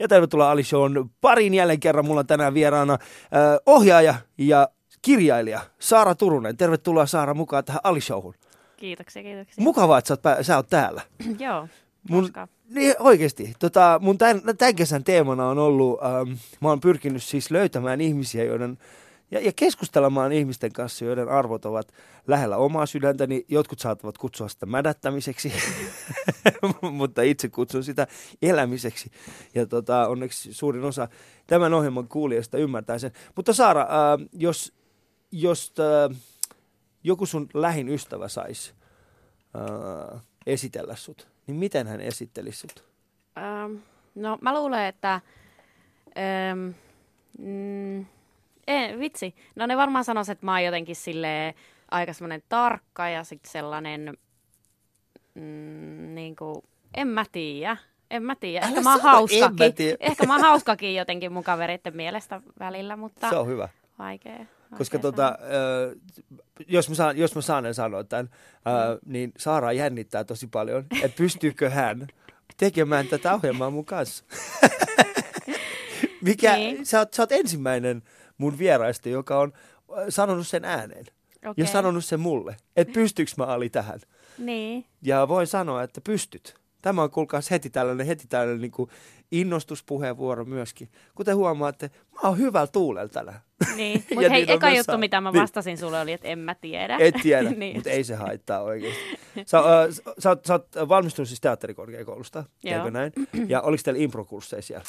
Ja tervetuloa Ali Shown parin jälleen kerran. Mulla on tänään vieraana äh, ohjaaja ja kirjailija Saara Turunen. Tervetuloa Saara mukaan tähän Ali Showhun. Kiitoksia, kiitoksia. Mukavaa, että sä oot, pää- sä oot täällä. Joo, Mun, niin, oikeasti. Tota, mun tämän, tämän kesän teemana on ollut, ähm, mä oon pyrkinyt siis löytämään ihmisiä, joiden, ja, ja keskustelemaan ihmisten kanssa, joiden arvot ovat lähellä omaa sydäntäni. Jotkut saattavat kutsua sitä mädättämiseksi, mutta itse kutsun sitä elämiseksi. Ja tota, onneksi suurin osa tämän ohjelman kuulijasta ymmärtää sen. Mutta Saara, äh, jos, jos äh, joku sun lähin ystävä saisi äh, esitellä sut, niin miten hän esittelisi sut? Ähm, no mä luulen, että... Ähm, mm, ei, vitsi. No ne varmaan sanois, että mä oon jotenkin silleen aika semmoinen tarkka ja sitten sellainen... Mm, niin kuin, en mä tiedä. En mä tiedä. Ehkä Älä mä oon hauskakin. Ehkä mä oon hauskakin jotenkin mun kavereiden mielestä välillä, mutta Se on hyvä. vaikea. Koska vaikea tota, sanoa. ö, jos, mä saan, jos mä saan sanoa tämän, ö, niin Saara jännittää tosi paljon, että pystyykö hän tekemään tätä ohjelmaa mun kanssa. Mikä, Niin. sä, oot, sä oot ensimmäinen mun vieraista, joka on ö, sanonut sen ääneen. Ja Okei. sanonut sen mulle, että pystyykö mä Ali tähän. Niin. Ja voin sanoa, että pystyt. Tämä on kuulkaas heti tällainen, heti tällainen niin kuin innostuspuheenvuoro myöskin. Kuten huomaatte, mä oon hyvällä tuulella tänään. Niin, Ja mutta hei, niin eka juttu, saa. mitä mä Niin. vastasin sulle oli, että en mä tiedä. Et tiedä, niin. mutta ei se haittaa oikeasti. Sä, äh, sä, oot, sä oot valmistunut siis teatterikorkeakoulusta, eikö näin? Ja oliko teillä improkursseja siellä?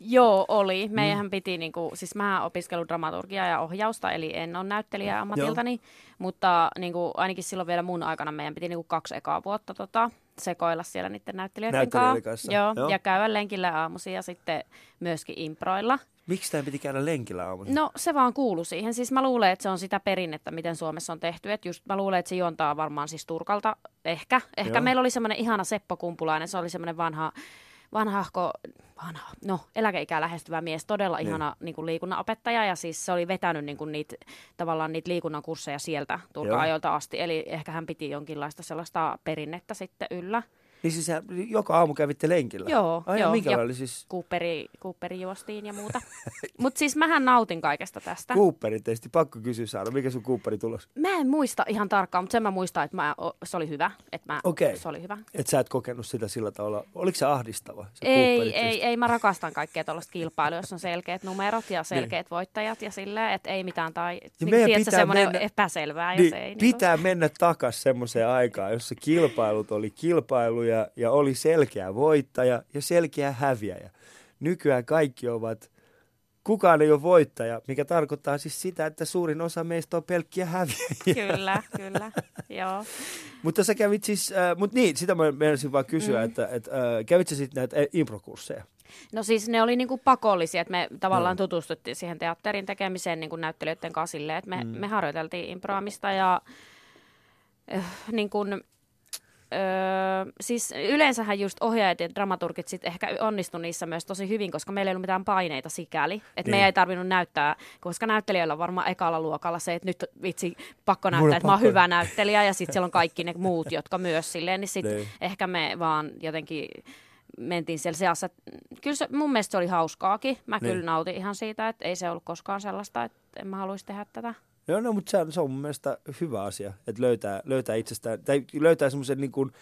Joo, oli. Mm. Meidän piti, niinku, siis mä opiskellut dramaturgiaa ja ohjausta, eli en ole näyttelijä ammatiltani, mutta niinku, ainakin silloin vielä mun aikana meidän piti niinku, kaksi ekaa vuotta tota, sekoilla siellä niiden näyttelijöiden, Näyttelijöiden kanssa. Joo, joo. ja käydä lenkillä aamuisin ja sitten myöskin improilla. Miksi tämä piti käydä lenkillä aamulla? No se vaan kuuluu siihen. Siis mä luulen, että se on sitä perinnettä, miten Suomessa on tehty. Et just mä luulen, että se juontaa varmaan siis Turkalta ehkä. Ehkä Joo. meillä oli semmoinen ihana Seppo Kumpulainen. Se oli semmoinen vanha, vanhahko, vanha, no eläkeikää lähestyvä mies. Todella Niin. ihana niin kuin liikunnanopettaja. Ja siis se oli vetänyt niin kuin niitä, tavallaan niitä liikunnan kursseja sieltä. Turkan ajoilta asti. Eli ehkä hän piti jonkinlaista sellaista perinnettä sitten yllä. Niin siis joka aamu kävitte lenkillä? Joo, Ai, joo. Minkä Ja- oli siis Cooperi, Cooperi juostiin ja muuta. Mutta siis mähän nautin kaikesta tästä. Cooperin testi? Pakko kysyä Saara, mikä sun Cooperi tulos? Mä en muista ihan tarkkaan, mutta sen mä muistan, että mä, se oli hyvä. Että mä, Okei. Se oli hyvä. Et sä et kokenut sitä sillä tavalla. Oliko se ahdistava? Se Ei, ei, testi? ei, mä rakastan kaikkea tuollaista kilpailua, jos on selkeät numerot ja selkeät voittajat ja silleen, että ei mitään tai niin, Niin. tiedätkö, pitää semmoinen mennä- epäselvää, jos Niin, ei. Niin pitää mennä takas semmoiseen aikaan, jossa kilpailut oli kilpailuja ja oli selkeä voittaja ja selkeä häviäjä. Nykyään kaikki ovat, kukaan ei ole voittaja, mikä tarkoittaa siis sitä, että suurin osa meistä on pelkkiä häviäjiä. Kyllä, kyllä, joo. Mutta sä kävit siis, äh, mutta niin, sitä mä menisin vaan kysyä, mm. että et, äh, kävit sä sitten näitä äh, improkursseja? No siis ne oli niinku pakollisia, että me tavallaan no. tutustuttiin siihen teatterin tekemiseen niinku näyttelijöiden kanssa silleen, että me, mm. me harjoiteltiin improamista ja äh, niin kuin, Öö, siis yleensähän just ohjaajat ja dramaturgit sit ehkä onnistu niissä myös tosi hyvin, koska meillä ei ollut mitään paineita sikäli. Että Niin. meidän ei tarvinnut näyttää, koska näyttelijöillä on varmaan ekalla luokalla se, että nyt vitsi pakko näyttää, että mä oon hyvä näyttelijä ja sitten siellä on kaikki ne muut, jotka myös silleen, niin sitten Niin. ehkä me vaan jotenkin mentiin siellä seassa. Kyllä se, mun mielestä se oli hauskaakin. Mä Niin. kyllä nautin ihan siitä, että ei se ollut koskaan sellaista, että en mä haluaisi tehdä tätä. Joo, no, mutta se on, se on mun mielestä hyvä asia, että löytää, löytää itsestään, tai löytää semmoisen niin kuin,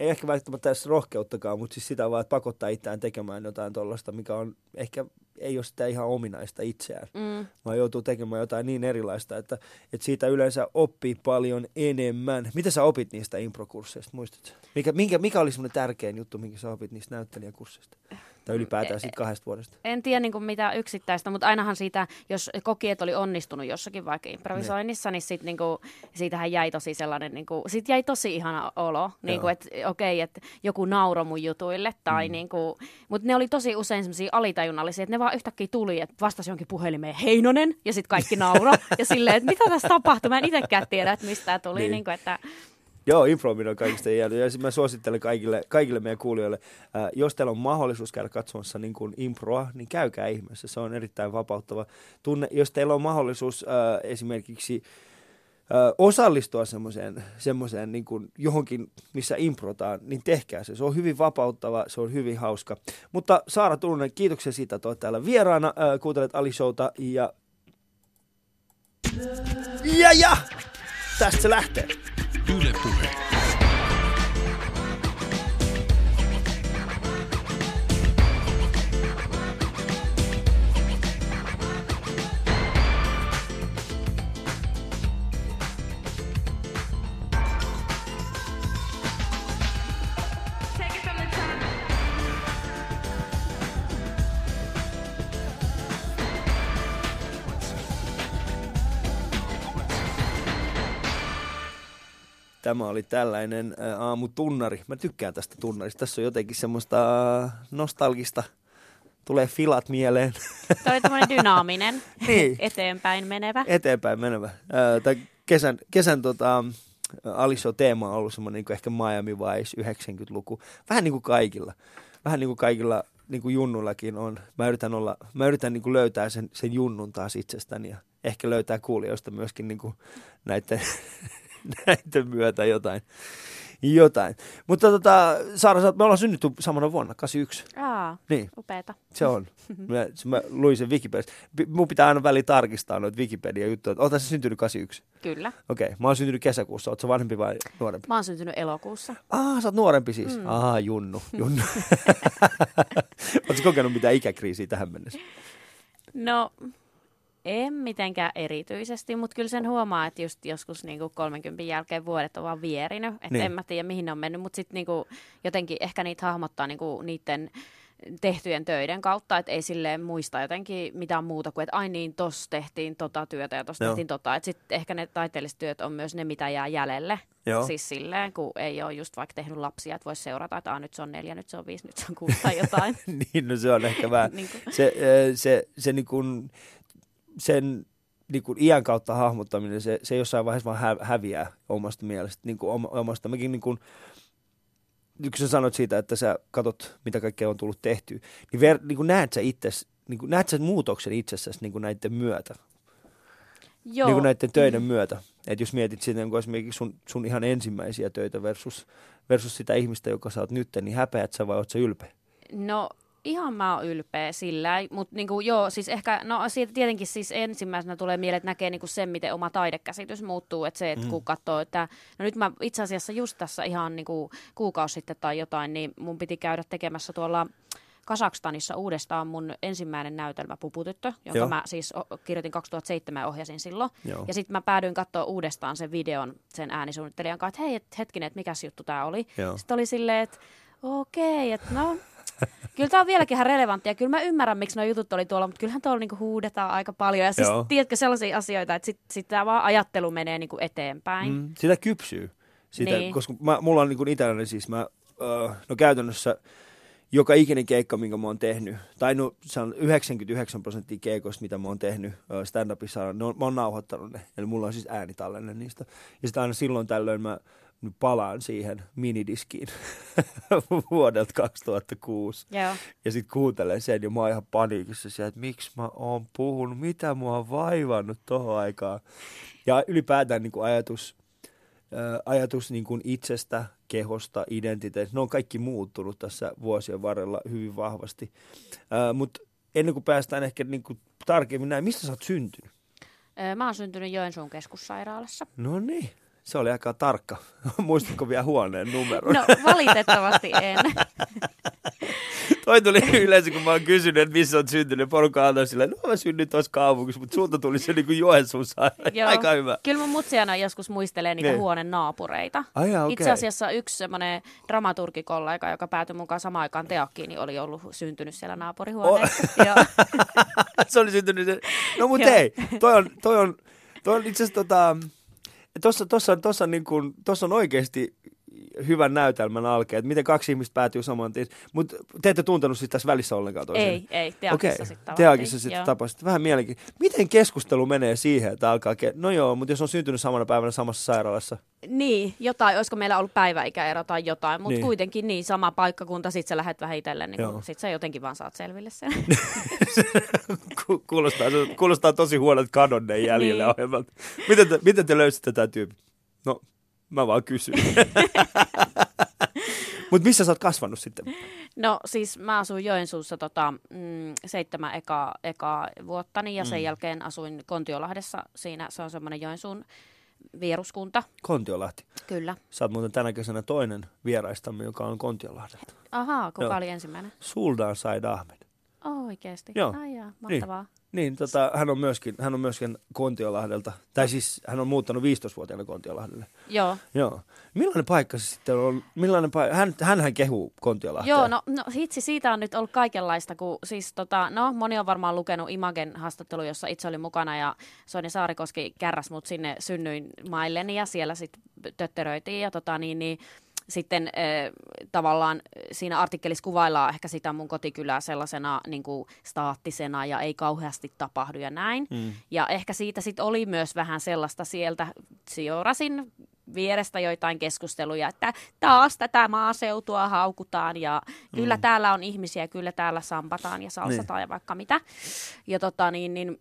ei ehkä välttämättä edes rohkeuttakaan, mutta siis sitä vaan, että pakottaa itseään tekemään jotain tuollaista, mikä on ehkä, ei ole sitä ihan ominaista itseään, Mm. vaan joutuu tekemään jotain niin erilaista, että, että siitä yleensä oppii paljon enemmän. Mitä sä opit niistä improkursseista, muistatko? Mikä, minkä, mikä oli semmoinen tärkein juttu, minkä sä opit niistä näyttelijäkursseista? Tai ylipäätään siitä kahdesta vuodesta? En tiedä niin mitä yksittäistä, mutta ainahan siitä, jos koki, että oli onnistunut jossakin vaikka improvisoinnissa, niin sit, niin kuin, siitähän jäi tosi sellainen, niin kuin, siitä jäi tosi ihana olo, niin kuin, että okei, että joku nauro mun jutuille, tai mm. niin kuin, mutta ne oli tosi usein semmoisia alitajunnallisia, että ne vaan yhtäkkiä tuli, että vastasi jonkin puhelimeen Heinonen, ja sitten kaikki nauro, ja silleen, että mitä tässä tapahtui, mä en itsekään tiedä, että mistä tämä tuli, Niin. niin. Kuin, että Joo, improminen on kaikista jäänyt. Ja mä suosittelen kaikille, kaikille meidän kuulijoille, ää, jos teillä on mahdollisuus käydä katsomassa niin kuin improa, niin käykää ihmeessä. Se on erittäin vapauttava tunne. Jos teillä on mahdollisuus ää, esimerkiksi osallistua semmoiseen, semmoiseen niin kuin johonkin, missä improtaan, niin tehkää se. Se on hyvin vapauttava, se on hyvin hauska. Mutta Saara Turunen, kiitoksia siitä, että olet täällä vieraana. Kuuntelet Ali Showta ja... Ja ja! Tästä se lähtee. Yle puhe. Tämä oli tällainen ä, aamutunnari. Mä tykkään tästä tunnarista. Tässä on jotenkin semmoista nostalgista. Tulee filat mieleen. Tämä oli tämmöinen dynaaminen, niin. eteenpäin menevä. Eteenpäin menevä. Tämä kesän, kesän tota, Aliso-teema on ollut semmoinen niin ehkä Miami Vice 90-luku. Vähän niin kuin kaikilla. Vähän niin kuin kaikilla niin kuin junnullakin on. Mä yritän, olla, mä yritän niin kuin löytää sen, sen junnun taas itsestäni ja ehkä löytää kuulijoista myöskin niin kuin näiden näiden myötä jotain. jotain. Mutta tota, Saara, me ollaan synnytty samana vuonna, 81. Aa, niin. upeeta. Se on. Mä, mä luin sen Wikipedia. Mun pitää aina väliin tarkistaa noita Wikipedia-juttuja. Oletko sä syntynyt 81? Kyllä. Okei, okay. mä oon syntynyt kesäkuussa. Oletko vanhempi vai nuorempi? Mä oon syntynyt elokuussa. Ah, sä oot nuorempi siis. Mm. Ah, junnu. junnu. Oletko kokenut mitään ikäkriisiä tähän mennessä? No, en mitenkään erityisesti, mutta kyllä sen huomaa, että just joskus niin kuin 30 jälkeen vuodet on vaan vierinyt. Että niin. en mä tiedä, mihin ne on mennyt, mutta sitten niin jotenkin ehkä niitä hahmottaa niin kuin niiden tehtyjen töiden kautta, että ei silleen muista jotenkin mitään muuta kuin, että ai niin, tossa tehtiin tota työtä ja tossa Joo. tehtiin tota. Että sitten ehkä ne taiteelliset työt on myös ne, mitä jää jäljelle. Joo. Siis silleen, kun ei ole just vaikka tehnyt lapsia, että voisi seurata, että nyt se on neljä, nyt se on viisi, nyt se on kuusi tai jotain. niin, no se on ehkä vähän. niin kuin. Se, se, se niin kuin, sen niin kuin iän kautta hahmottaminen, se, se jossain vaiheessa vaan hä, häviää omasta mielestä, niin kuin omasta. Mäkin niin kuin, kun sä sanoit siitä, että sä katot, mitä kaikkea on tullut tehtyä, niin, ver, niin kuin näet sä itse, niin kuin näet sä muutoksen itsessäsi niin kuin näiden myötä? Joo. Niin kuin näiden töiden mm. myötä. Että jos mietit sitä niin esimerkiksi sun, sun ihan ensimmäisiä töitä versus, versus sitä ihmistä, joka sä oot nyt, niin häpeät sä vai oot sä ylpeä? No ihan mä oon ylpeä sillä, mutta niinku, joo, siis ehkä, no siitä tietenkin siis ensimmäisenä tulee mieleen, että näkee niinku sen, miten oma taidekäsitys muuttuu, että se, että mm. kun katsoo, että no nyt mä itse asiassa just tässä ihan niinku kuukausi sitten tai jotain, niin mun piti käydä tekemässä tuolla Kasakstanissa uudestaan mun ensimmäinen näytelmä Puputyttö, jonka Joo. mä siis kirjoitin 2007 ja ohjasin silloin. Joo. Ja sitten mä päädyin katsoa uudestaan sen videon sen äänisuunnittelijan kanssa, että hei, et, hetkinen, että mikä juttu tämä oli. Joo. Sitten oli silleen, että okei, okay, että no kyllä tämä on vieläkin ihan relevanttia. Kyllä mä ymmärrän, miksi nuo jutut oli tuolla, mutta kyllähän tuolla niinku huudetaan aika paljon. Ja siis Joo. tiedätkö sellaisia asioita, että sitten sit tämä vaan ajattelu menee niinku eteenpäin. Mm, sitä kypsyy. Sitä, niin. Koska mä, mulla on niinku itselläni siis, mä, uh, no käytännössä joka ikinen keikka, minkä mä oon tehnyt, tai no se on 99 prosenttia keikoista, mitä mä oon tehnyt stand-upissa, ne on, mä oon nauhoittanut ne, eli mulla on siis äänitallenne niistä. Ja sitten aina silloin tällöin mä nyt palaan siihen minidiskiin vuodelta 2006. Joo. Ja sitten kuuntelen sen ja mä oon ihan paniikissa sieltä, että miksi mä oon puhunut, mitä mua on vaivannut tohon aikaan. Ja ylipäätään niin kuin ajatus, ää, ajatus niin kuin itsestä, kehosta, identiteetistä, ne on kaikki muuttunut tässä vuosien varrella hyvin vahvasti. Mutta ennen kuin päästään ehkä niin kuin tarkemmin näin, mistä sä oot syntynyt? Mä oon syntynyt Joensuun keskussairaalassa. No niin. Se oli aika tarkka. Muistatko vielä huoneen numero? No valitettavasti en. Toi tuli yleensä, kun mä oon kysynyt, että missä on syntynyt. Porukka antoi silleen, no mä synnyin tuossa kaupungissa, mutta sulta tuli se niin kuin Joensuun Aika hyvä. Kyllä mun mutsiana joskus muistelee niitä niin. huoneen naapureita. Ai okay. Itse asiassa yksi semmoinen dramaturgikollega, joka päätyi mukaan samaan aikaan teakkiin, niin oli ollut syntynyt siellä naapurihuoneessa. Oh. se oli syntynyt. No mutta hei, toi on, toi on, toi on itse asiassa tota, Tuossa tossa, tossa, niin kun, tossa on oikeasti hyvän näytelmän alkeen, että miten kaksi ihmistä päätyy saman tien. Mutta te ette tuntenut sitä tässä välissä ollenkaan toiseen? Ei, ei. Teakissa okay. sitten Teakissa sitten tapasit. Vähän mielenkiintoista. Miten keskustelu menee siihen, että alkaa, ke- no joo, mutta jos on syntynyt samana päivänä samassa sairaalassa. Niin, jotain, olisiko meillä ollut päiväikäero tai jotain, mutta niin. kuitenkin niin, sama paikkakunta, sit sä lähdet vähän itselle, niin sit sä jotenkin vaan saat selville sen. kuulostaa, kuulostaa tosi huonot kadonne jäljellä niin. ohjelmalta. Miten te, miten te löysitte tätä tyyppi? No, mä vaan kysyn. Mutta missä sä oot kasvanut sitten? No siis mä asuin Joensuussa tota, mm, seitsemän eka, eka vuottani ja sen mm. jälkeen asuin Kontiolahdessa. Siinä se on semmoinen Joensuun vieruskunta. Kontiolahti. Kyllä. Sä oot muuten tänä kesänä toinen vieraistamme, joka on Kontiolahdelta. Ahaa, kuka Joo. oli ensimmäinen? Suldan Said Ahmed. Oh, oikeasti? Joo. Ai jaa, mahtavaa. Niin. Niin, tota, hän, on myöskin, hän on myöskin Kontiolahdelta, tai siis hän on muuttanut 15-vuotiaana Kontiolahdelle. Joo. Joo. Millainen paikka se sitten on? Millainen paikka? Hän, hänhän kehuu Kontiolahtea. Joo, no, no hitsi, siitä on nyt ollut kaikenlaista, kun siis tota, no moni on varmaan lukenut Imagen haastattelu, jossa itse oli mukana ja Soini Saarikoski kärräs mut sinne synnyin mailleni ja siellä sitten tötteröitiin ja tota niin, niin sitten äh, tavallaan siinä artikkelissa kuvaillaan ehkä sitä mun kotikylää sellaisena niin kuin staattisena ja ei kauheasti tapahdu ja näin. Mm. Ja ehkä siitä sitten oli myös vähän sellaista sieltä, seurasin vierestä joitain keskusteluja, että taas tätä maaseutua haukutaan ja kyllä mm. täällä on ihmisiä, kyllä täällä sampataan ja salsataan niin. ja vaikka mitä. Ja tota niin, niin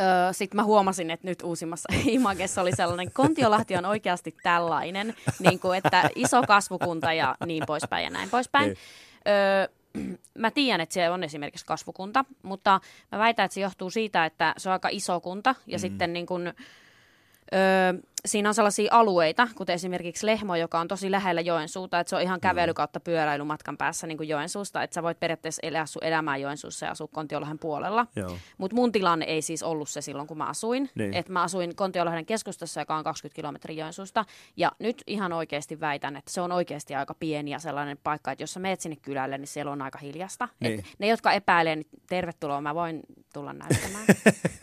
Öö, Sitten mä huomasin, että nyt uusimmassa Imagessa oli sellainen, Kontiolahti on oikeasti tällainen, niin kuin, että iso kasvukunta ja niin poispäin ja näin poispäin. Niin. Öö, mä tiedän, että se on esimerkiksi kasvukunta, mutta mä väitän, että se johtuu siitä, että se on aika iso kunta ja mm. sitten niin kuin, öö, siinä on sellaisia alueita, kuten esimerkiksi Lehmo, joka on tosi lähellä Joensuuta, että se on ihan kävely kautta pyöräilymatkan päässä niin kuin Joensuusta, että sä voit periaatteessa elää sun elämää Joensuussa ja asua Kontiolahden puolella. Mutta mun tilanne ei siis ollut se silloin, kun mä asuin. Niin. Että mä asuin Kontiolahden keskustassa, joka on 20 kilometriä Joensuusta. Ja nyt ihan oikeasti väitän, että se on oikeasti aika pieni ja sellainen paikka, että jos sä meet sinne kylälle, niin siellä on aika hiljasta. Niin. Et ne, jotka epäilee, niin tervetuloa, mä voin tulla näyttämään.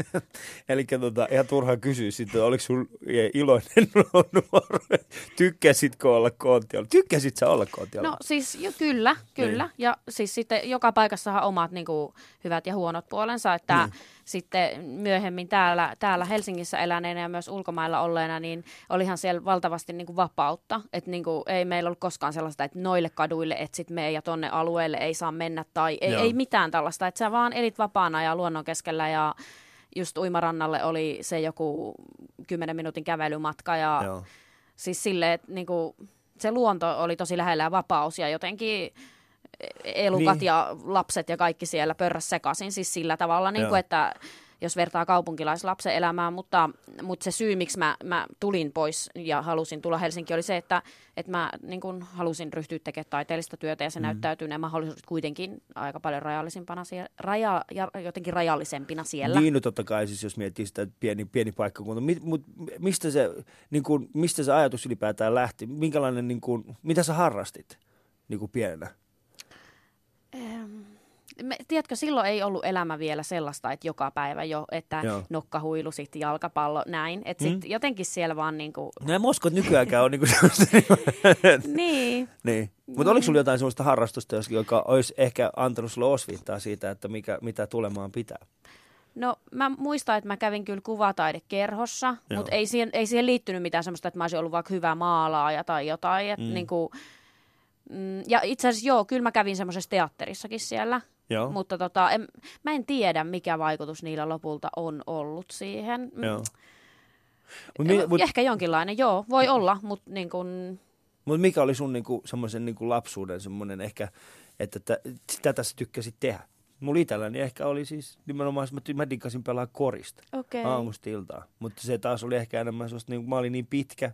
Eli tota, ihan turhaa kysyä sitten, oliko sun ilo iloinen nuoruuden. Tykkäsitkö olla kontiolla? Tykkäsit sä olla kontiolla? No siis jo, kyllä, kyllä. Niin. Ja siis sitten joka paikassa on omat niin kuin, hyvät ja huonot puolensa, että niin. sitten myöhemmin täällä, täällä Helsingissä eläneenä ja myös ulkomailla olleena, niin olihan siellä valtavasti niin kuin vapautta. Että niin kuin, ei meillä ollut koskaan sellaista, että noille kaduille etsit me ja tonne alueelle ei saa mennä tai ei, ei mitään tällaista. Että sä vaan elit vapaana ja luonnon keskellä ja just uimarannalle oli se joku 10 minuutin kävelymatka ja Joo. siis silleen, että niinku, se luonto oli tosi lähellä ja vapaus ja jotenkin elukat niin. ja lapset ja kaikki siellä pörräs sekaisin siis sillä tavalla, niin kuin, että jos vertaa kaupunkilaislapsen elämään, mutta, mutta se syy, miksi mä, mä tulin pois ja halusin tulla Helsinkiin, oli se, että, että mä niin kun halusin ryhtyä tekemään taiteellista työtä ja se mm. näyttäytyy ne mahdollisuudet kuitenkin aika paljon rajallisimpana siellä, raja, ja jotenkin rajallisempina siellä. Niin, no totta kai siis jos miettii sitä pieni, pieni paikkakunta, Mi, mut, mistä, se, niin kun, mistä se ajatus ylipäätään lähti? Minkälainen, niin kun, mitä sä harrastit niin kun pienenä? Ähm me, tiedätkö, silloin ei ollut elämä vielä sellaista, että joka päivä jo, että Joo. nokkahuilu, sitten jalkapallo, näin. Että mm. jotenkin siellä vaan niin kuin... No en usko, että nykyäänkään on niin kuin niin. niin. Mutta oliko sulla jotain sellaista harrastusta, joka olisi ehkä antanut sulle osviittaa siitä, että mikä, mitä tulemaan pitää? No mä muistan, että mä kävin kyllä kuvataidekerhossa, mutta ei siihen, ei siihen liittynyt mitään sellaista, että mä olisin ollut vaikka hyvä maalaaja tai jotain. Et mm. niin kuin, mm, ja itse asiassa joo, kyllä mä kävin semmoisessa teatterissakin siellä. Joo. Mutta tota, en, mä en tiedä, mikä vaikutus niillä lopulta on ollut siihen. Mm. Joo. Mut, mi, mut, Ehkä jonkinlainen, joo, voi olla, mutta niin kun... Mut mikä oli sun niinku, semmoisen niinku lapsuuden semmoinen ehkä, että t- tätä sä tykkäsit tehdä? Mulla itselläni ehkä oli siis nimenomaan, että mä diggasin pelaa korista okay. aamusta iltaan. Mutta se taas oli ehkä enemmän sellaista, niin mä olin niin pitkä,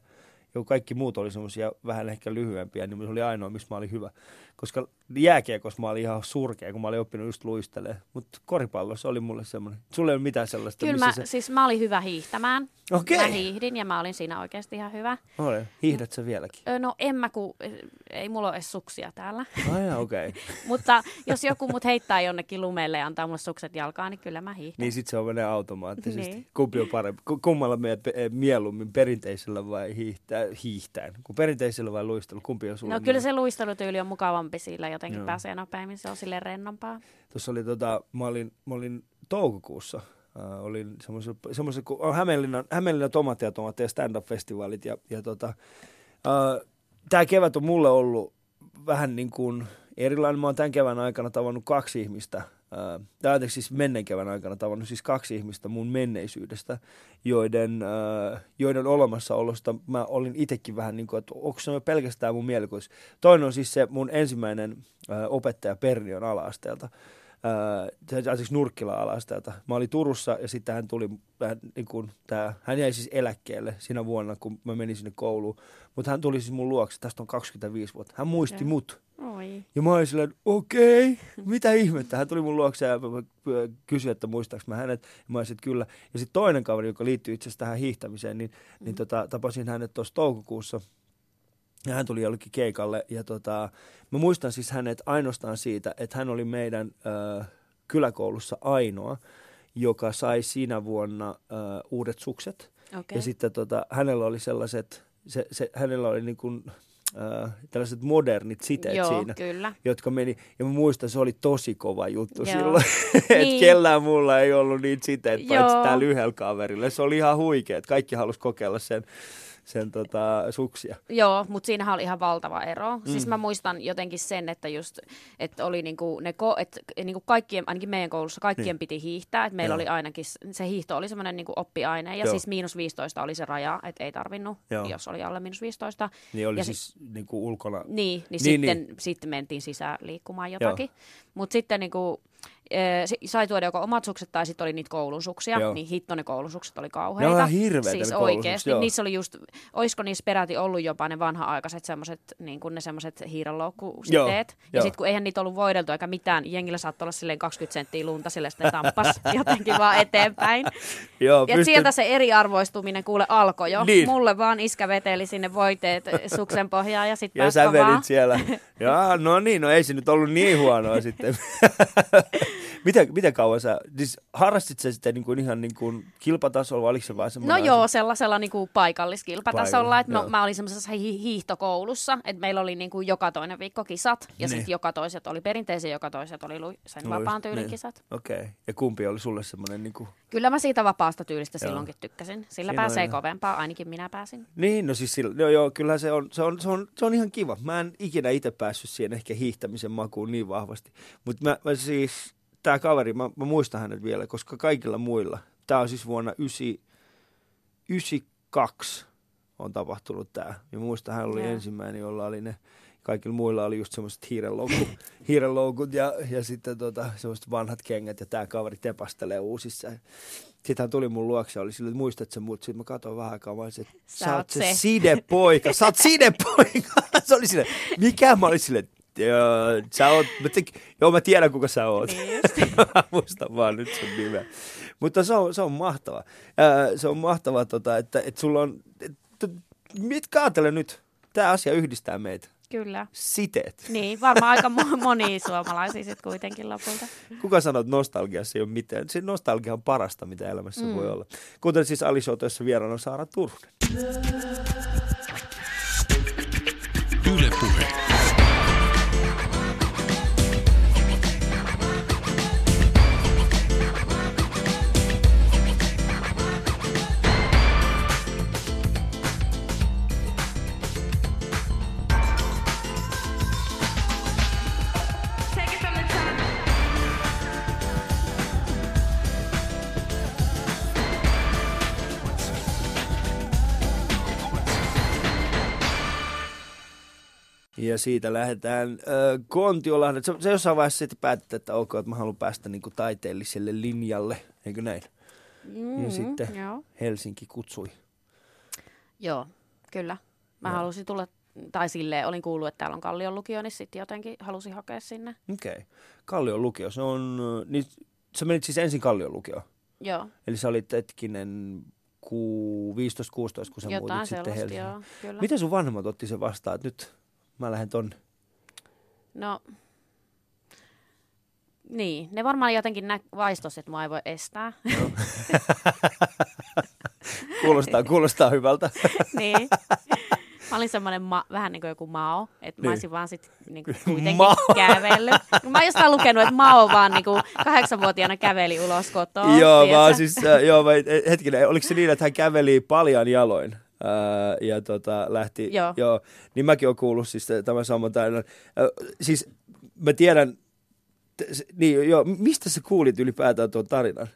ja kaikki muut oli semmoisia vähän ehkä lyhyempiä, niin se oli ainoa, missä mä olin hyvä. Koska jääkiekossa mä olin ihan surkea, kun mä olin oppinut just luistelemaan. Mutta koripallossa oli mulle semmoinen. Sulla ei ole mitään sellaista. Kyllä mä, se... siis mä olin hyvä hiihtämään. Okei. Mä hiihdin ja mä olin siinä oikeasti ihan hyvä. Ole. Hiihdät sä vieläkin? No en mä, kun ei mulla ole edes suksia täällä. Ai okei. Okay. Mutta jos joku mut heittää jonnekin lumelle ja antaa mulle sukset jalkaan, niin kyllä mä hiihdän. Niin sit se on menee automaattisesti. Niin. Kumpi on parempi? Ku- Kummalla meidät eh, mieluummin perinteisellä vai hiihtää, hiihtäen? Kun perinteisellä vai luistelu? Kumpi on sulla? No kyllä se luistelutyyli on mukavampi sillä, jotenkin Joo. pääsee nopeammin, se on sille rennompaa. Tuossa oli tota, mä olin, mä olin toukokuussa, äh, olin semmoisessa, kun on Hämeenlinnan, Hämeenlinnan tomaatti ja stand-up-festivaalit ja, ja tota, äh, tämä kevät on mulle ollut vähän niin kuin erilainen. Mä oon tämän kevään aikana tavannut kaksi ihmistä, äh, tai anteeksi siis menneen kevään aikana tavannut siis kaksi ihmistä mun menneisyydestä, joiden, äh, joiden olemassaolosta mä olin itsekin vähän niin kuin, että onko se pelkästään mun mielikuvitus. Toinen on siis se mun ensimmäinen opettaja Pernion ala-asteelta. Äh, siis Nurkkila alasteelta. Mä olin Turussa ja sitten hän tuli, hän, niin kuin, tää, hän jäi siis eläkkeelle siinä vuonna, kun mä menin sinne kouluun. Mutta hän tuli siis mun luokse, tästä on 25 vuotta. Hän muisti Joo. mut. Oi. Ja mä olin silleen, okei, okay, mitä ihmettä. Hän tuli mun luokse ja mä- mä kysyi, että muistaaks mä hänet. Ja mä olisin, kyllä. Ja sitten toinen kaveri, joka liittyy itse asiassa tähän hiihtämiseen, niin, mm. niin tota, tapasin hänet tuossa toukokuussa. Ja hän tuli jollekin keikalle ja tota, mä muistan siis hänet ainoastaan siitä, että hän oli meidän ö, kyläkoulussa ainoa, joka sai siinä vuonna ö, uudet sukset. Okay. Ja sitten tota, hänellä oli sellaiset, se, se, hänellä oli niin kuin, ö, tällaiset modernit siteet Joo, siinä kyllä. jotka meni, ja mä muistan, se oli tosi kova juttu Joo. silloin, että Niin. kellään mulla ei ollut niitä siteet, paitsi Joo. täällä yhdellä kaverilla. Se oli ihan huikea, että kaikki halusi kokeilla sen, sen tota, suksia. Joo, mutta siinähän oli ihan valtava ero. Mm. Siis mä muistan jotenkin sen, että just, että oli niinku ne, ko- et, niinku kaikkien, ainakin meidän koulussa kaikkien Niin. piti hiihtää. Että meillä Joo. oli ainakin, se hiihto oli semmoinen niinku oppiaine. Ja Joo. siis miinus 15 oli se raja, että ei tarvinnut, Joo. jos oli alle miinus 15. Niin oli Ja siis niin kuin ulkona. Niin, niin, Niin, sitten, niin. sitten mentiin sisään liikkumaan jotakin. Mutta sitten niinku, eh, si- sai tuoda joko omat sukset tai sitten oli niitä koulusuksia, Joo. niin hitto ne koulusukset oli Ne kauheita. on ihan hirveitä Siis ne oikeasti. joo. Niissä oli just, oisko niissä peräti ollut jopa ne vanha-aikaiset semmoiset, niin kuin ne semmoiset hiirenloukkusiteet. Ja sitten kun eihän niitä ollut voideltu eikä mitään, jengillä saattoi olla silleen 20 senttiä lunta, sille sitten tampas jotenkin vaan eteenpäin. Joo, Ja sieltä se eriarvoistuminen kuule alkoi jo. Niin. Mulle vaan iskä veteli sinne voiteet suksen pohjaan ja sitten ja sä vedit siellä. Jaa, no niin, no ei se nyt ollut niin huonoa sitten. miten, miten kauan sä, siis harrastit sä sitä niin kuin ihan niin kuin kilpatasolla, vai oliko se vaan No semmoinen joo, sellaisella niin kuin paikalliskilpatasolla. Paikalla, että mä, joo. mä olin semmoisessa hi- hiihtokoulussa, että meillä oli niin kuin joka toinen viikko kisat. Ja Niin. sitten joka toiset oli perinteisiä, joka toiset oli lu- sen Luis- vapaan tyylin niin. kisat. Okei, okay. ja kumpi oli sulle semmoinen niin kuin... Kyllä mä siitä vapaasta tyylistä Joo. silloinkin tykkäsin. Sillä Siinä on pääsee kovempaa, ainakin minä pääsin. Niin, no siis sillä, joo, joo, kyllä se on, se, on, se, on, se on ihan kiva. Mä en ikinä itse päässyt siihen ehkä hiihtämisen makuun niin vahvasti. Mutta mä, mä siis, tämä kaveri, mä, mä muistan hänet vielä, koska kaikilla muilla, tämä on siis vuonna 1992 on tapahtunut tämä. Ja muistan, hän oli Joo. ensimmäinen, jolla oli ne, kaikilla muilla oli just semmoiset hiirenloukut, hiirenloukut ja, ja sitten tota, semmoiset vanhat kengät ja tämä kaveri tepastelee uusissa. Sitten hän tuli mun luokse ja oli silleen, että muistat sä mut? Sitten mä katsoin vähän aikaa, mä olisin, että Sä sä, oot oot se, se. sidepoika, sä oot sidepoika. se oli silleen, mikä? Mä olin silleen, Joo, sä oot, mä tek, joo, mä tiedän kuka sä oot. Niin mä muistan vaan nyt sun nimeä. Mutta se on, se on mahtava. Ää, se on mahtava, tota, että, että sulla on, että, mitkä ajattele nyt, tämä asia yhdistää meitä. Kyllä. Siteet. Niin, varmaan aika mo- moni suomalaisia sitten kuitenkin lopulta. Kuka sanoo, että nostalgiassa ei ole mitään? Se nostalgia on parasta, mitä elämässä mm. voi olla. Kuten siis Ali Show, jossa vieraana on Saara Turunen. Yle Puhe. Ja siitä lähdetään äh. Se, se jossain vaiheessa sitten päätettiin, että ok, että mä haluan päästä niin kuin taiteelliselle linjalle, eikö näin? Mm, Ja sitten Joo. Helsinki kutsui. Joo, kyllä. Mä Joo. halusin tulla tai silleen, olin kuullut, että täällä on Kallion lukio, niin sitten jotenkin halusin hakea sinne. Okei. Okay. Kallion lukio, se on, niin sä menit siis ensin Kallion lukioon. Joo, Eli sä olit hetkinen ku 15-16, kun sä jotain muutit sitten Helsinkiin. joo, kyllä. Miten sun vanhemmat otti sen vastaan, että nyt mä lähden tonne? No, niin, ne varmaan jotenkin nä- vaistos, että mua ei voi estää. Kuulostaa, kuulostaa hyvältä. niin. Mä olin semmoinen ma- vähän niin kuin joku Mao, että Niin. mä olisin vaan sit niinku kuitenkin Mao. kävellyt. Mä oon jostain lukenut, että Mao vaan niinku kahdeksanvuotiaana käveli ulos kotoa. joo, vaan siis, äh, joo, mä, hetkinen, oliko se niin, että hän käveli paljon jaloin? Ja tota, lähti, Joo. joo, niin mäkin olen kuullut siis tämän saman tarinan. Siis mä tiedän, t- niin joo, mistä sä kuulit ylipäätään tuon tarinan?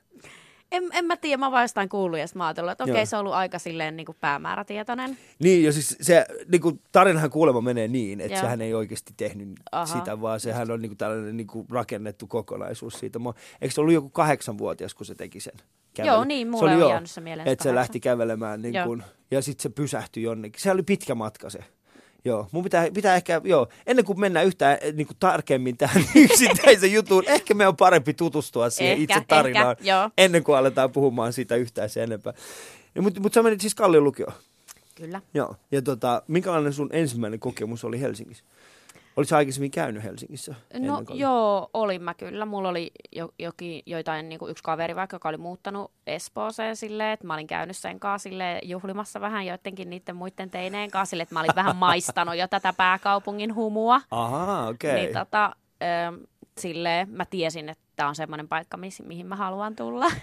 En, en mä tiedä, mä vaan jostain kuullut ja mä ajatellut, että okei, Joo. se on ollut aika silleen niin kuin päämäärätietoinen. Niin, ja siis se niin kuin, tarinahan kuulemma menee niin, että Joo. sehän ei oikeasti tehnyt Aha. sitä, vaan sehän on niin kuin, tällainen niin kuin, rakennettu kokonaisuus siitä. Mä, eikö se ollut joku kahdeksanvuotias, kun se teki sen? Joo, niin, Se mulle oli on joo, jäänyt se mieleen, Että se lähti kävelemään niin Joo. kuin, ja sitten se pysähtyi jonnekin. Se oli pitkä matka se. Joo, mun pitää, pitää ehkä, joo, ennen kuin mennään yhtään eh, niin kuin tarkemmin tähän yksittäisen jutuun, ehkä me on parempi tutustua siihen Ehkä, itse tarinaan, ehkä, joo. ennen kuin aletaan puhumaan siitä yhtään sen enempää. Mutta, mutta sä menit siis Kallion lukioon. Kyllä. Joo. Ja tota, minkälainen sun ensimmäinen kokemus oli Helsingissä? Oletko aikaisemmin käynyt Helsingissä? No joo, olin mä kyllä. Mulla oli jo, jokin, joitain niin yksi kaveri vaikka, joka oli muuttanut Espooseen silleen, että mä olin käynyt sen kanssa silleen, juhlimassa vähän joidenkin niiden muiden teineen kanssa silleen, että mä olin vähän maistanut jo tätä pääkaupungin humua. Ahaa, okei. Niin tota, ö, silleen mä tiesin, että tämä on semmoinen paikka, miss, mihin mä haluan tulla.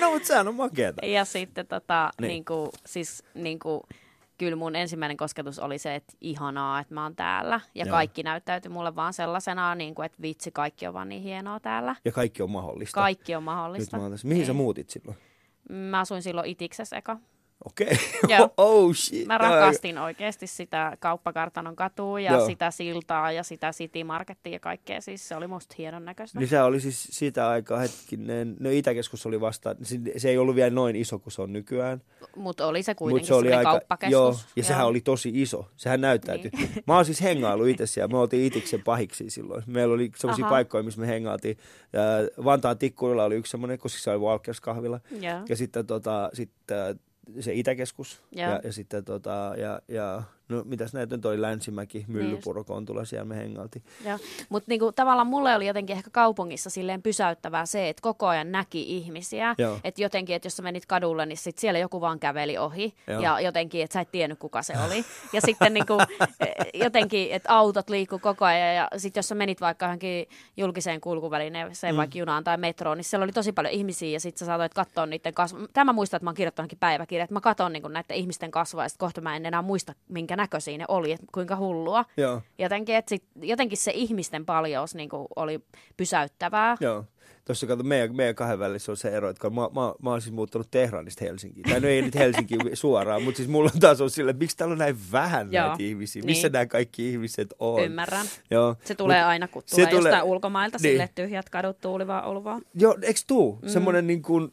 No, mutta sehän on makeeta. ja sitten tota, Niin. niin. kuin, siis niin kuin, kyllä mun ensimmäinen kosketus oli se, että ihanaa, että mä oon täällä. Ja Joo. kaikki näyttäytyi mulle vaan sellaisena, niin kuin, että vitsi, kaikki on vaan niin hienoa täällä. Ja kaikki on mahdollista. Kaikki on Nyt mahdollista. mä oon tässä. Mihin sä Niin. muutit silloin? Mä asuin silloin Itiksessä eka. Okei. Joo. oh shit. Mä rakastin oikeasti sitä kauppakartanon katua ja Joo. sitä siltaa ja sitä City Markettia ja kaikkea. Siis se oli musta hienon näköistä. Niin se oli siis sitä aikaa hetkinen, no Itäkeskus oli vasta, se, ei ollut vielä noin iso kuin se on nykyään. Mutta oli se Mut kuitenkin se oli aika, kauppakeskus. joo, ja sehän oli tosi iso. Sehän näyttäytyi. Niin. Mä oon siis hengailu itse siellä. Me oltiin Itiksen pahiksi silloin. Meillä oli sellaisia Aha. paikkoja, missä me hengailtiin. Ja Vantaan tikkurilla oli yksi semmoinen, koska se oli Walkers kahvila. Joo. Ja sitten tota, sitten se Itäkeskus. Joo. Ja, ja sitten tota, ja, ja no mitäs näitä nyt oli Länsimäki, Niin Myllypuro, Kontula, siellä me hengailtiin. Mutta niinku, tavallaan mulle oli jotenkin ehkä kaupungissa silleen pysäyttävää se, että koko ajan näki ihmisiä. Että jotenkin, että jos sä menit kadulle, niin sit siellä joku vaan käveli ohi. Joo. Ja jotenkin, että sä et tiennyt kuka se oli. Ja sitten niinku, jotenkin, että autot liikkuu koko ajan. Ja sitten jos sä menit vaikka johonkin julkiseen kulkuvälineeseen, mm. vaikka junaan tai metroon, niin siellä oli tosi paljon ihmisiä. Ja sitten sä saatoit katsoa niiden kasvoja. Tämä muistan, että mä oon kirjoittanut johonkin päiväkirjaan, että mä katson niinku näiden ihmisten kasvoja. Ja kohta mä en enää muista, minkä näköisiä ne oli, että kuinka hullua. Joo. Jotenkin, että sit, jotenkin se ihmisten paljous niin kuin, oli pysäyttävää. Joo. Tuossa kato, meidän, meidän kahden välissä on se ero, että mä, mä, mä oon siis muuttanut Tehranista Helsinkiin. Tai no ei nyt Helsinkiin suoraan, mutta siis mulla on taas on sille, että miksi täällä on näin vähän Joo. näitä ihmisiä? Missä Niin. nämä kaikki ihmiset on? Ymmärrän. Joo. Se tulee Mut- aina, kun tulee tulee- jostain ulkomailta niin. sille tyhjät kadut tuulivaa oluvaa. Joo, eikö tuu? Mm. Semmoinen niin kuin,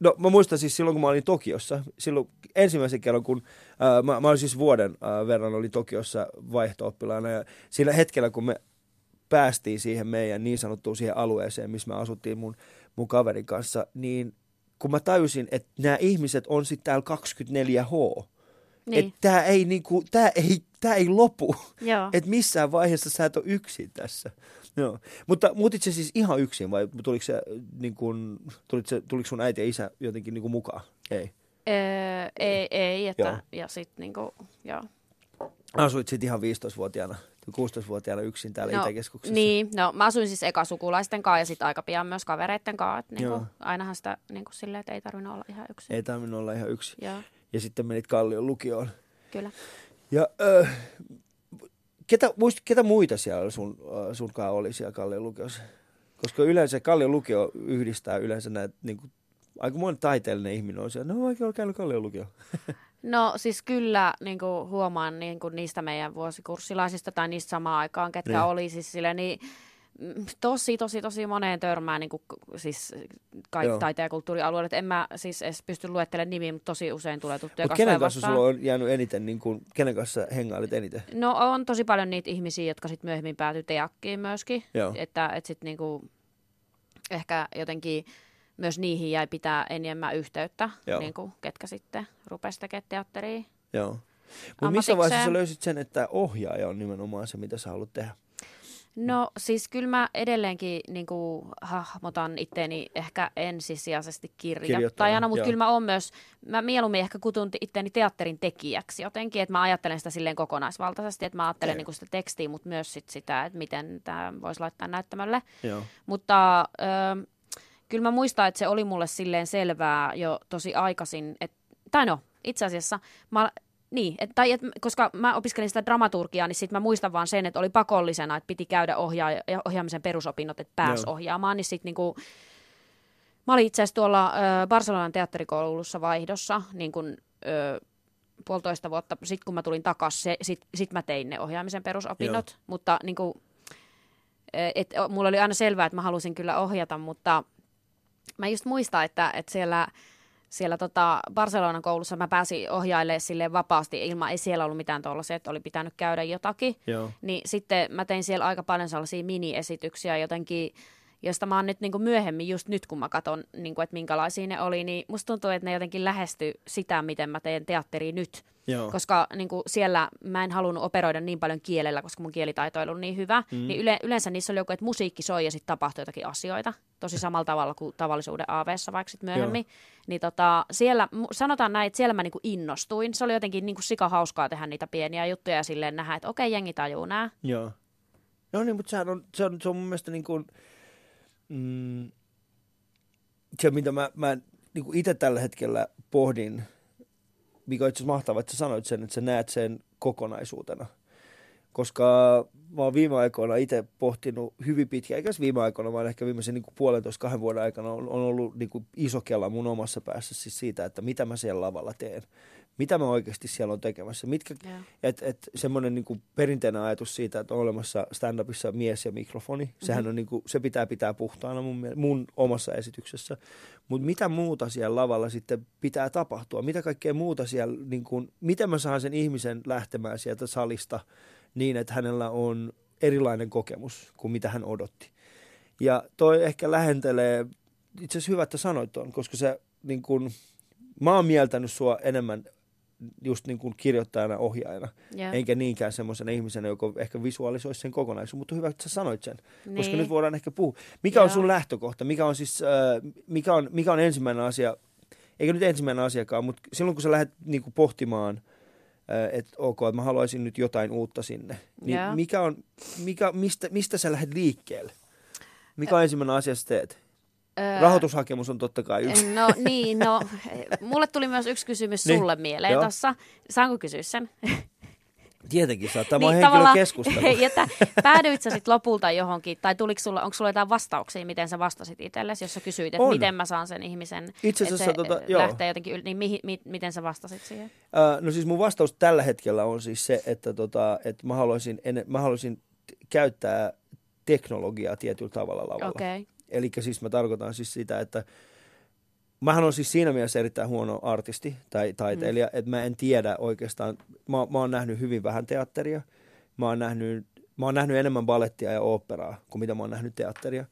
no mä muistan siis silloin, kun mä olin Tokiossa, silloin ensimmäisen kerran, kun äh, mä, mä olin siis vuoden äh, verran oli Tokiossa vaihto-oppilaana ja sillä hetkellä, kun me päästiin siihen meidän niin sanottuun siihen alueeseen, missä me asuttiin mun, mun kaverin kanssa, niin kun mä tajusin, että nämä ihmiset on sitten täällä 24H, Niin. että tämä ei, niinku, tää ei, tää ei lopu. Että missään vaiheessa sä et ole yksin tässä. Joo. Mutta muutit se siis ihan yksin vai tuliko, se, niin kun, tuliko, se, tuliko sun äiti ja isä jotenkin niin mukaan? Ei. Öö, ei, ei, että, Joo. ja sitten niinku, joo. Asuit sitten ihan 15-vuotiaana, 16-vuotiaana yksin täällä No, Itäkeskuksessa. niin, no mä asuin siis eka sukulaisten kanssa ja sitten aika pian myös kavereitten kanssa. Että Joo. niinku, ainahan sitä niinku silleen, että ei tarvinnut olla ihan yksin. Ei tarvinnut olla ihan yksin. Joo, Ja sitten menit Kallion lukioon. kyllä. Ja ö, ketä, muist, ketä muita siellä sun, sunkaan oli siellä Kallion lukiossa? Koska yleensä Kallion lukio yhdistää yleensä näitä, niin kuin, aika moni taiteellinen ihminen on siellä. No oikein on käynyt Kallion lukio. No siis kyllä niin kuin huomaan niin kuin niistä meidän vuosikurssilaisista tai niistä samaan aikaan, ketkä Niin. oli siis sille, niin mm, tosi, tosi, tosi moneen törmään niin kuin, siis Joo. kaikki taiteen ja kulttuurialueet. En mä siis edes pysty luettelemaan nimiä, mutta tosi usein tulee tuttuja Mutta kenen kanssa vastaan. sulla on jäänyt eniten, niin kuin, kenen kanssa hengailit eniten? No on tosi paljon niitä ihmisiä, jotka sitten myöhemmin päätyy teakkiin myöskin. Joo. Että et sitten niinku, ehkä jotenkin myös niihin jäi pitää enemmän yhteyttä, Joo. niinku, ketkä sitten rupesi tekemään teatteria. Joo. Mutta missä vaiheessa sä löysit sen, että ohjaaja on nimenomaan se, mitä sä haluat tehdä? No siis kyllä mä edelleenkin niin kuin, hahmotan itteeni ehkä ensisijaisesti kirjoittajana, mutta kyllä mä oon myös, mä mieluummin ehkä kutun itteeni teatterin tekijäksi jotenkin, että mä ajattelen sitä silleen kokonaisvaltaisesti, että mä ajattelen niin kuin sitä tekstiä, mutta myös sit sitä, että miten tämä voisi laittaa näyttämölle. Joo. Mutta ö, kyllä mä muistan, että se oli mulle silleen selvää jo tosi aikaisin, että, tai no, itse asiassa mä, niin, et, tai et, koska mä opiskelin sitä dramaturgiaa, niin sitten mä muistan vaan sen, että oli pakollisena, että piti käydä ohjaa, ohjaamisen perusopinnot, että pääsi Joo. ohjaamaan, niin sitten niinku, mä olin itse asiassa tuolla ö, Barcelonan teatterikoulussa vaihdossa, niin kun, ö, puolitoista vuotta sitten, kun mä tulin takaisin, sitten sit mä tein ne ohjaamisen perusopinnot, Joo. mutta niin kuin, et, mulla oli aina selvää, että mä halusin kyllä ohjata, mutta mä just muistan, että, että siellä, siellä tota Barcelonan koulussa mä pääsin ohjailemaan sille vapaasti ilman, ei siellä ollut mitään tuollaisia, että oli pitänyt käydä jotakin. Joo. Niin sitten mä tein siellä aika paljon sellaisia miniesityksiä jotenkin, josta mä oon nyt niin kuin myöhemmin, just nyt kun mä katson, niin kuin, että minkälaisia ne oli, niin musta tuntuu, että ne jotenkin lähesty sitä, miten mä teen teatteria nyt. Joo. Koska niin kuin siellä mä en halunnut operoida niin paljon kielellä, koska mun kielitaito ei ollut niin hyvä. Mm. Niin yle, yleensä niissä oli joku, että musiikki soi ja sitten tapahtui jotakin asioita. Tosi samalla tavalla kuin tavallisuuden AV-ssa vaikka sit myöhemmin. Niin tota, siellä, sanotaan näin, että siellä mä niin kuin innostuin. Se oli jotenkin niin kuin sika hauskaa tehdä niitä pieniä juttuja ja silleen nähdä, että okei, jengi tajuu nää. Joo. No niin, mutta sehän on, se on, se on mun mielestä niin kuin, mm, se, mitä mä, mä niin kuin itse tällä hetkellä pohdin, mikä on itse asiassa mahtavaa, että sä sanoit sen, että sä näet sen kokonaisuutena. Koska mä oon viime aikoina itse pohtinut hyvin pitkään, eikä viime aikoina, vaan ehkä viimeisen niin kuin puolentoista kahden vuoden aikana on, on ollut niin kuin iso kela mun omassa päässä siis siitä, että mitä mä siellä lavalla teen. Mitä mä oikeasti siellä on tekemässä. Mitkä, Joo. et, et semmoinen niinku perinteinen ajatus siitä, että on olemassa stand-upissa mies ja mikrofoni, mm-hmm. sehän on niinku, se pitää pitää puhtaana mun, mun omassa esityksessä. Mutta mitä muuta siellä lavalla sitten pitää tapahtua? Mitä kaikkea muuta siellä, niinku, miten mä saan sen ihmisen lähtemään sieltä salista niin, että hänellä on erilainen kokemus kuin mitä hän odotti. Ja toi ehkä lähentelee, itse asiassa hyvä, että sanoit tuon, koska se niin kun, mä oon mieltänyt sua enemmän just niin kuin kirjoittajana, ohjaajana, Joo. enkä niinkään semmoisena ihmisenä, joka ehkä visualisoisi sen kokonaisuuden. Mutta hyvä, että sä sanoit sen, niin. koska nyt voidaan ehkä puhua. Mikä on Joo. sun lähtökohta? Mikä on siis, äh, mikä, on, mikä on ensimmäinen asia, eikä nyt ensimmäinen asiakaan, mutta silloin kun sä lähdet niin kuin pohtimaan, äh, että ok, että mä haluaisin nyt jotain uutta sinne, niin Joo. mikä on, mikä, mistä, mistä sä lähdet liikkeelle? Mikä on ensimmäinen asia, sä teet? Öö, Rahoitushakemus on totta kai yksi. No niin, no mulle tuli myös yksi kysymys Niin, sulle mieleen tuossa. Saanko kysyä sen? Tietenkin saa. Tämä on Niin, henkilökeskustelu. että päädyit sä sitten lopulta johonkin, tai tuliko sulla, onko sulla jotain vastauksia, miten sä vastasit itsellesi, jos sä kysyit, että On. miten mä saan sen ihmisen, Itse että asiassa se tota, joo. lähtee jotenkin yli, niin mihin, mi, miten sä vastasit siihen? Äh, no siis mun vastaus tällä hetkellä on siis se, että, tota, että mä, haluaisin, en, mä haluaisin käyttää teknologiaa tietyllä tavalla lavalla. Okei, okay. Eli siis mä tarkoitan siis sitä, että mähän on siis siinä mielessä erittäin huono artisti tai taiteilija, mm. että mä en tiedä oikeastaan, mä, mä oon nähnyt hyvin vähän teatteria, mä oon nähnyt, mä oon nähnyt enemmän balettia ja oopperaa kuin mitä mä oon nähnyt teatteria.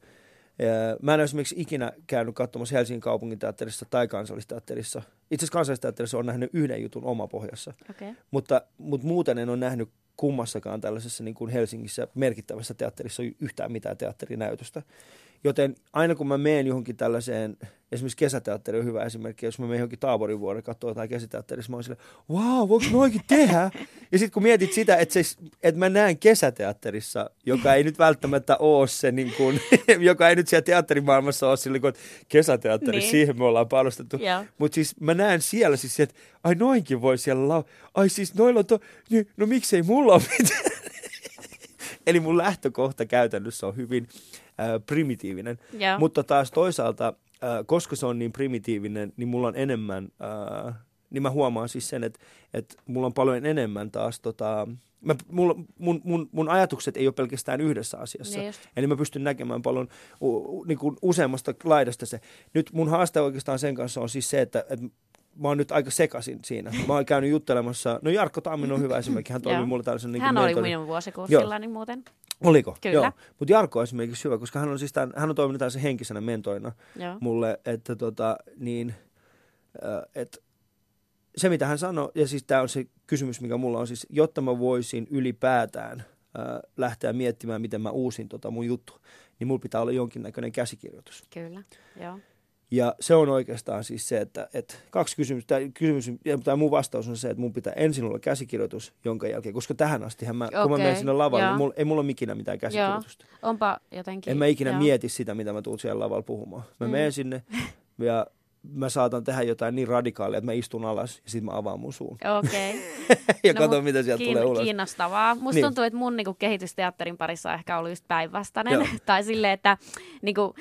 Mä en ole esimerkiksi ikinä käynyt katsomassa Helsingin kaupunginteatterissa tai kansallisteatterissa. Itse asiassa kansallisteatterissa on nähnyt yhden jutun omapohjassa. Okay. Mutta, mutta muuten en ole nähnyt kummassakaan tällaisessa niin kuin Helsingissä merkittävässä teatterissa yhtään mitään teatterinäytöstä. Joten aina kun mä menen johonkin tällaiseen, esimerkiksi kesäteatteri on hyvä esimerkki, jos mä menen johonkin Taaborin vuoden katsoa jotain kesäteatterissa, mä oon silleen, wow, voiko noikin tehdä? Ja sitten kun mietit sitä, että, se, että mä näen kesäteatterissa, joka ei nyt välttämättä ole se, niin kuin, joka ei nyt siellä teatterimaailmassa ole sille, kun kesäteatteri, Niin. siihen me ollaan panostettu. Mutta siis mä näen siellä siis että ai noinkin voi siellä lau... Ai siis noilla on to... niin, No miksei mulla ole mitään? Eli mun lähtökohta käytännössä on hyvin primitiivinen. Joo. Mutta taas toisaalta, äh, koska se on niin primitiivinen, niin mulla on enemmän äh, niin mä huomaan siis sen, että, että mulla on paljon enemmän taas tota, mä, mulla, mun, mun, mun ajatukset ei ole pelkästään yhdessä asiassa. Niin just. Eli mä pystyn näkemään paljon u, u, niin kuin useammasta laidasta se. Nyt mun haaste oikeastaan sen kanssa on siis se, että, että mä oon nyt aika sekasin siinä. Mä oon käynyt juttelemassa, no Jarkko Tamminen on hyvä esimerkki, hän Joo. toimi mulle tällaisen niin Hän oli mentori. minun vuosikurssillani muuten. Oliko? Kyllä. Joo. Mutta Jarkko on esimerkiksi hyvä, koska hän on, siis tämän, hän on toiminut tällaisen henkisenä mentorina Joo. mulle, että tota, niin, äh, että se mitä hän sanoi, ja siis tämä on se kysymys, mikä mulla on siis, jotta mä voisin ylipäätään äh, lähteä miettimään, miten mä uusin tota mun juttu, niin mulla pitää olla jonkinnäköinen käsikirjoitus. Kyllä, joo. Ja se on oikeastaan siis se, että, että kaksi kysymystä, tämä kysymys, ja tämä mun vastaus on se, että mun pitää ensin olla käsikirjoitus, jonka jälkeen, koska tähän asti mä, kun mä menen sinne lavalle, joo. niin mulla, ei mulla ole ikinä mitään käsikirjoitusta. Onpa jotenkin... En mä ikinä joo. mieti sitä, mitä mä tuun siellä lavalla puhumaan. Mä Mm. menen sinne ja mä saatan tehdä jotain niin radikaalia, että mä istun alas ja sitten mä avaan mun suun. Okei. ja No, katson, mitä sieltä kiin- tulee ulos. Kiinnostavaa. Musta Niin. tuntuu, että mun niinku, kehitysteatterin parissa on ehkä ollut just päinvastainen. Joo. tai silleen, että niinku,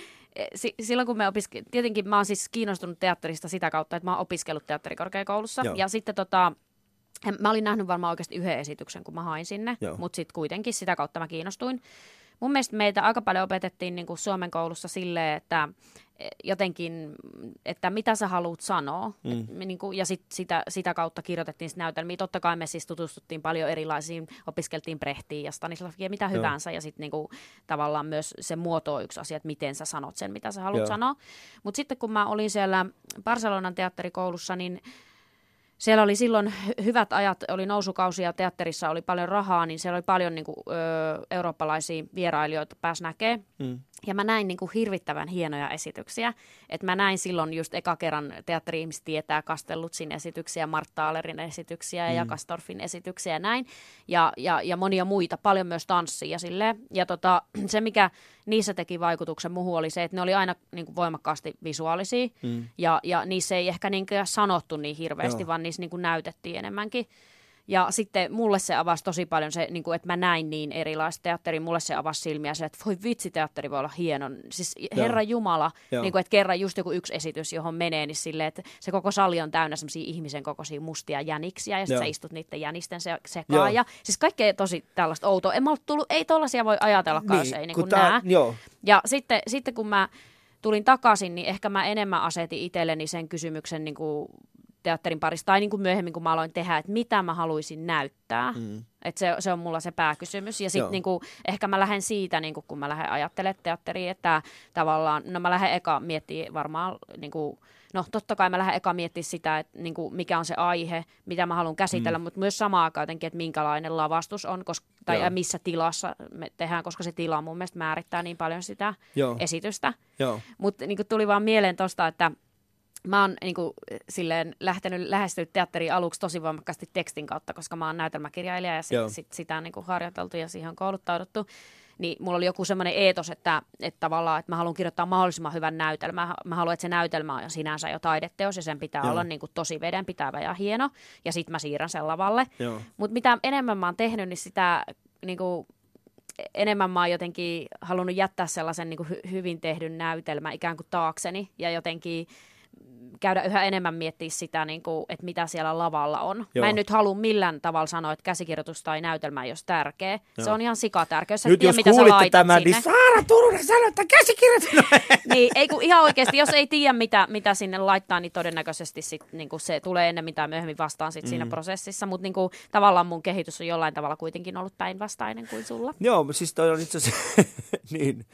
silloin kun me opiske... Tietenkin mä oon siis kiinnostunut teatterista sitä kautta, että mä oon opiskellut teatterikorkeakoulussa. Joo. Ja sitten tota, Mä olin nähnyt varmaan oikeasti yhden esityksen, kun mä hain sinne, Joo. mutta sitten kuitenkin sitä kautta mä kiinnostuin. Mun mielestä meitä aika paljon opetettiin niin kuin Suomen koulussa silleen, että eh, jotenkin, että mitä sä haluat sanoa. Mm. Et, niin kuin, ja sit sitä, sitä kautta kirjoitettiin sit näytelmiä. Totta kai me siis tutustuttiin paljon erilaisiin, opiskeltiin Brehtiin ja Stanislavskia, mitä Joo. hyvänsä. Ja sitten niin kuin, tavallaan myös se muoto on yksi asia, että miten sä sanot sen, mitä sä haluat Joo. sanoa. Mutta sitten kun mä olin siellä Barcelonan teatterikoulussa, niin siellä oli silloin hy- hyvät ajat, oli nousukausi ja teatterissa oli paljon rahaa, niin siellä oli paljon niin kuin, ö, eurooppalaisia vierailijoita pääsi näkee. Mm. Ja mä näin niin kuin hirvittävän hienoja esityksiä. Et mä näin silloin just eka kerran teatteri-ihmiset tietää Kastellutsin esityksiä, Martta Allerin esityksiä ja Mm. Jakastorfin esityksiä ja näin. Ja, ja, ja monia muita, paljon myös tanssia ja silleen. Ja tota, se, mikä niissä teki vaikutuksen muuhun oli se, että ne oli aina niin kuin voimakkaasti visuaalisia. Mm. Ja, ja niissä ei ehkä niin sanottu niin hirveästi, Joo. vaan niissä niin kuin näytettiin enemmänkin. Ja sitten mulle se avasi tosi paljon se, niin kuin, että mä näin niin erilaista teatteria. Mulle se avasi silmiä se, että voi vitsi, teatteri voi olla hieno. Siis Herra Jumala, Joo. niin kuin, että kerran just joku yksi esitys, johon menee, niin silleen, että se koko sali on täynnä semmoisia ihmisen kokoisia mustia jäniksiä. Ja sitten sä istut niiden jänisten se, sekaan. Joo. Ja siis kaikkea tosi tällaista outoa. En mä ollut tullut, ei tollaisia voi ajatellakaan, jos ei niin kuin tää- näe. Joo, Ja sitten, sitten kun mä tulin takaisin, niin ehkä mä enemmän asetin itselleni sen kysymyksen niin kuin teatterin parissa, tai niin kuin myöhemmin kun mä aloin tehdä, että mitä mä haluaisin näyttää. Mm. Et se, se on mulla se pääkysymys. Ja sitten niinku, ehkä mä lähden siitä, niinku, kun mä lähden ajattelemaan teatteriin, että tavallaan, no mä lähden eka miettimään varmaan, niinku, no totta kai mä lähden eka miettimään sitä, että niinku, mikä on se aihe, mitä mä haluan käsitellä, mm. mutta myös samaan aikaan jotenkin, että minkälainen lavastus on, koska, tai Joo. missä tilassa me tehdään, koska se tila mun mielestä määrittää niin paljon sitä joo, esitystä. joo. Mutta niinku tuli vaan mieleen tosta, että mä oon niinku, silleen lähtenyt lähestyä teatteriin aluksi tosi voimakkaasti tekstin kautta, koska mä oon näytelmäkirjailija ja Joo. sit, sit sitä on niinku harjoiteltu ja siihen on kouluttauduttu. Niin mulla oli joku semmoinen eetos, että, että tavallaan, että mä haluan kirjoittaa mahdollisimman hyvän näytelmän. Mä haluan, että se näytelmä on sinänsä jo taideteos ja sen pitää Joo. olla niinku tosi vedenpitävä ja hieno. Ja sit mä siirrän sen lavalle. Mutta mitä enemmän mä oon tehnyt, niin sitä niinku, enemmän mä oon jotenkin halunnut jättää sellaisen niinku hy- hyvin tehdyn näytelmän ikään kuin taakseni ja jotenkin käydä yhä enemmän miettiä sitä, niin kuin, että mitä siellä lavalla on. Joo. Mä en nyt halua millään tavalla sanoa, että käsikirjoitus tai näytelmä ei olisi tärkeä. Se Joo. on ihan sikatärkeä. Jos sä Nyt tiedä, jos mitä sä kuulitte laitat tämän, sinne. niin Saara Turunen sanoi, että käsikirjoitus... niin, ei kun ihan oikeasti, jos ei tiedä, mitä, mitä sinne laittaa, niin todennäköisesti sit, niin kuin se tulee ennen mitä myöhemmin vastaan sit siinä Mm. prosessissa. Mutta niin kuin, tavallaan mun kehitys on jollain tavalla kuitenkin ollut päinvastainen kuin sulla. Joo, siis toi on itse asiassa, niin.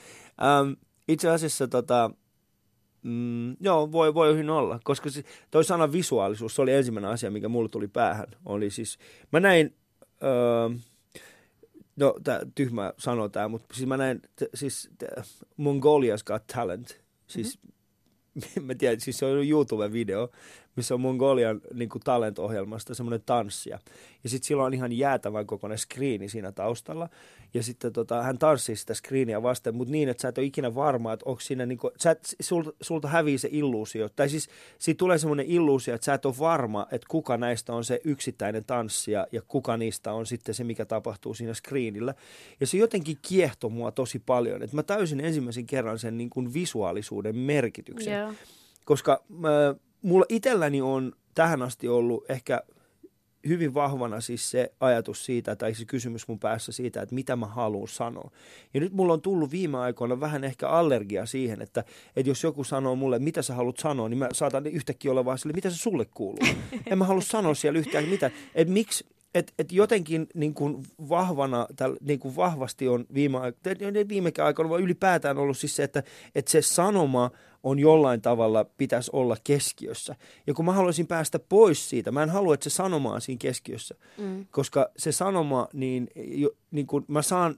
Ähm, itse asiassa tota, mm, joo, voi, voi hyvin olla, koska se, toi sana visuaalisuus, se oli ensimmäinen asia, mikä mulle tuli päähän. Oli siis, mä näin, öö, no tää, tyhmä sanoa tää, mutta siis mä näin, t- siis t- Mongolia's Got Talent, siis mä tiedän, siis se on YouTube-video, missä on Mongolian niin kuin talent-ohjelmasta semmoinen tanssia. Ja sitten sillä on ihan jäätävän kokoinen screeni siinä taustalla. Ja sitten tota, hän tanssii sitä screeniä vasten, mutta niin, että sä et ole ikinä varma, että onko siinä, niin kuin, sä et, sulta, sulta hävii se illuusio. Tai siis siitä tulee semmoinen illuusio, että sä et ole varma, että kuka näistä on se yksittäinen tanssija ja kuka niistä on sitten se, mikä tapahtuu siinä screenillä. Ja se jotenkin kiehtoi mua tosi paljon, että mä täysin ensimmäisen kerran sen niin kuin visuaalisuuden merkityksen Joo. koska äh, mulla itselläni on tähän asti ollut ehkä hyvin vahvana siis se ajatus siitä, tai se kysymys mun päässä siitä, että mitä mä haluan sanoa. Ja nyt mulla on tullut viime aikoina vähän ehkä allergia siihen, että, että jos joku sanoo mulle, mitä sä haluat sanoa, niin mä saatan yhtäkkiä olla vaan sille, mitä se sulle kuuluu. En mä halua sanoa siellä yhtään mitään. Että miksi, et, et jotenkin niin kuin vahvana, täl, niin kuin vahvasti on viime, viime aikoina vaan ylipäätään ollut siis se, että, että se sanoma on jollain tavalla pitäisi olla keskiössä. Ja kun mä haluaisin päästä pois siitä, mä en halua, että se sanoma on siinä keskiössä, Mm. koska se sanoma, niin, jo, niin kuin mä saan,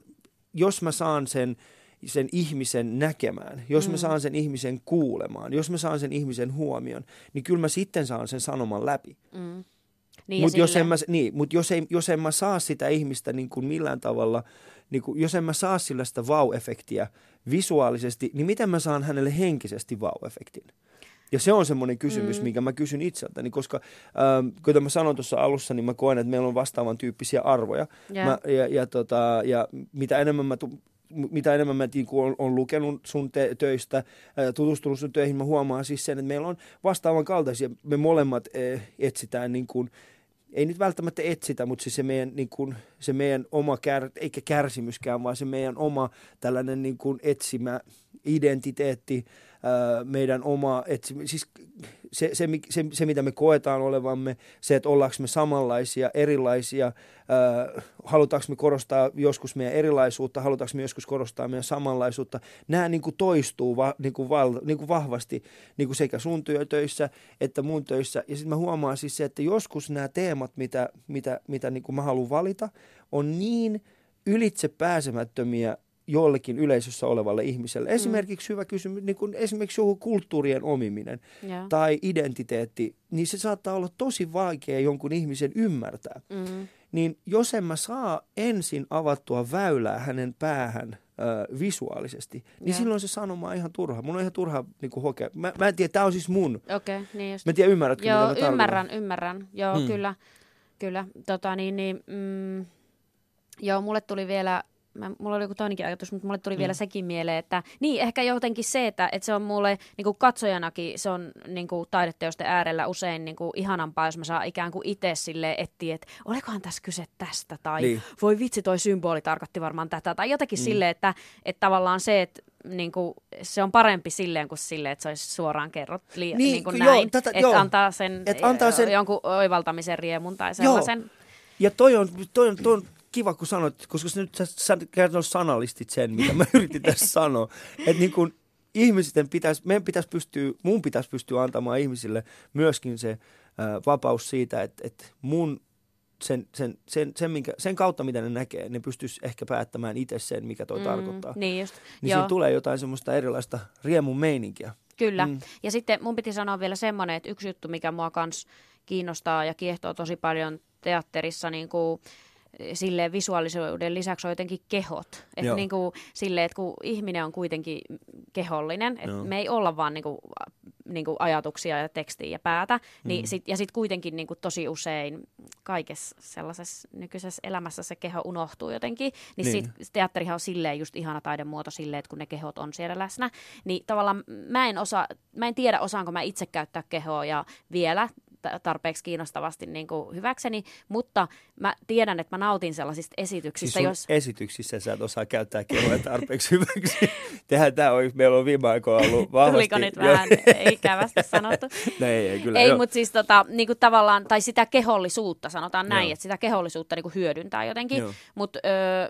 jos mä saan sen, sen ihmisen näkemään, jos mä Mm. saan sen ihmisen kuulemaan, jos mä saan sen ihmisen huomion, niin kyllä mä sitten saan sen sanoman läpi. Mm. Niin, Mutta jos, sille- en mä, niin, mut jos, ei, jos en mä saa sitä ihmistä niin kuin millään tavalla, niin kuin, jos en mä saa sillä sitä vau-efektiä visuaalisesti, niin miten mä saan hänelle henkisesti vau-efektin? Ja se on semmoinen kysymys, Mm. minkä mä kysyn itseltäni, koska ähm, kuten mä sanoin tuossa alussa, niin mä koen, että meillä on vastaavan tyyppisiä arvoja. Jaa. Mä, ja, ja, tota, ja mitä enemmän mä, tu, mitä enemmän mä niin on, on lukenut sun te, töistä, ää, tutustunut sun töihin, mä huomaan siis sen, että meillä on vastaavan kaltaisia. Me molemmat eh, etsitään niin kuin, ei nyt välttämättä etsitä, mutta siis se meidän, niin kuin, se meidän oma, kär, eikä kärsimyskään, vaan se meidän oma tällainen niin kuin etsimä identiteetti, meidän oma etsimä, siis se, se, se, se, mitä me koetaan olevamme, se, että ollaanko me samanlaisia, erilaisia, ää, halutaanko me korostaa joskus meidän erilaisuutta, halutaanko me joskus korostaa meidän samanlaisuutta, nämä niin kuin toistuu va, niin kuin val, niin kuin vahvasti niin kuin sekä sun työtöissä että mun töissä. Ja sitten mä huomaan siis se, että joskus nämä teemat, mitä, mitä, mitä niin kuin mä haluan valita, on niin ylitse pääsemättömiä jollekin yleisössä olevalle ihmiselle. Esimerkiksi hyvä kysymys, niin kuin esimerkiksi joku kulttuurien omiminen Joo. tai identiteetti, niin se saattaa olla tosi vaikea jonkun ihmisen ymmärtää. Mm. Niin jos en mä saa ensin avattua väylää hänen päähän ö, visuaalisesti, niin Joo. silloin se sanoma on ihan turha. Mun on ihan turha niin kuin, hokea. Mä, mä en tiedä, tämä on siis mun. Okei, okay, niin just. Mä en tiedä, ymmärrätkö, Joo, mitä mä ymmärrän, ymmärrän. Joo, Mm. mm. kyllä. Kyllä. Tota, niin, niin, mm, joo, mulle tuli vielä, mä, mulla oli joku toinenkin ajatus, mutta mulle tuli mm. vielä sekin mieleen, että niin ehkä jotenkin se, että, että se on mulle niin kuin katsojanakin, se on niin kuin taideteosten äärellä usein niin kuin ihanampaa, jos mä saan ikään kuin itse sille etsiä, että olikohan tässä kyse tästä, tai Niin. voi vitsi, toi symboli tarkoitti varmaan tätä, tai jotenkin mm. silleen, että, että tavallaan se, että niin kuin, se on parempi silleen kuin silleen, että se olisi suoraan kerrot li- Niin, niin, kuin joo, näin, tätä- että joo. antaa sen, Et antaa sen- jonkun oivaltamisen riemun tai sellaisen. Ja toi on, toi on, toi on kiva, kun sanoit, koska sä nyt sä, sä kertoit sanallistit sen, mitä mä yritin tässä sanoa. Että niin kun ihmisten pitäisi, meidän pitäisi pystyä, mun pitäisi pystyä antamaan ihmisille myöskin se ää, vapaus siitä, että, että mun sen, sen, sen, sen, minkä, sen kautta, mitä ne näkee, ne pystyisi ehkä päättämään itse sen, mikä toi mm, tarkoittaa. Niin just, Niin joo, siinä tulee jotain semmoista erilaista riemun meininkiä. kyllä. Mm. Ja sitten mun piti sanoa vielä semmoinen, että yksi juttu, mikä mua kans kiinnostaa ja kiehtoo tosi paljon teatterissa, niin kuin silleen visuaalisuuden lisäksi on jotenkin kehot. Että niin kuin, silleen, että kun ihminen on kuitenkin kehollinen, että Joo. me ei olla vaan niin kuin, niin kuin ajatuksia ja tekstiä ja päätä, niin Mm. sit, ja sitten kuitenkin niin kuin tosi usein kaikessa sellaisessa nykyisessä elämässä se keho unohtuu jotenkin, niin, Niin. sit teatterihan on silleen just ihana taidemuoto silleen, että kun ne kehot on siellä läsnä, niin tavallaan mä en, osaa, mä en tiedä osaanko mä itse käyttää kehoa ja vielä tarpeeksi kiinnostavasti niin kuin hyväkseni, mutta mä tiedän, että mä nautin sellaisista Siis esityksistä, sun jos... esityksissä sä et osaa käyttää kehoja tarpeeksi hyväksi. Tehän tää on, meillä on viime aikoina ollut vahvasti. Tuliko nyt vähän ikävästi sanottu? No ei, ei kyllä. Ei, mutta siis tota, niinku tavallaan, tai sitä kehollisuutta, sanotaan näin, Joo. että sitä kehollisuutta niinku hyödyntää jotenkin. Mutta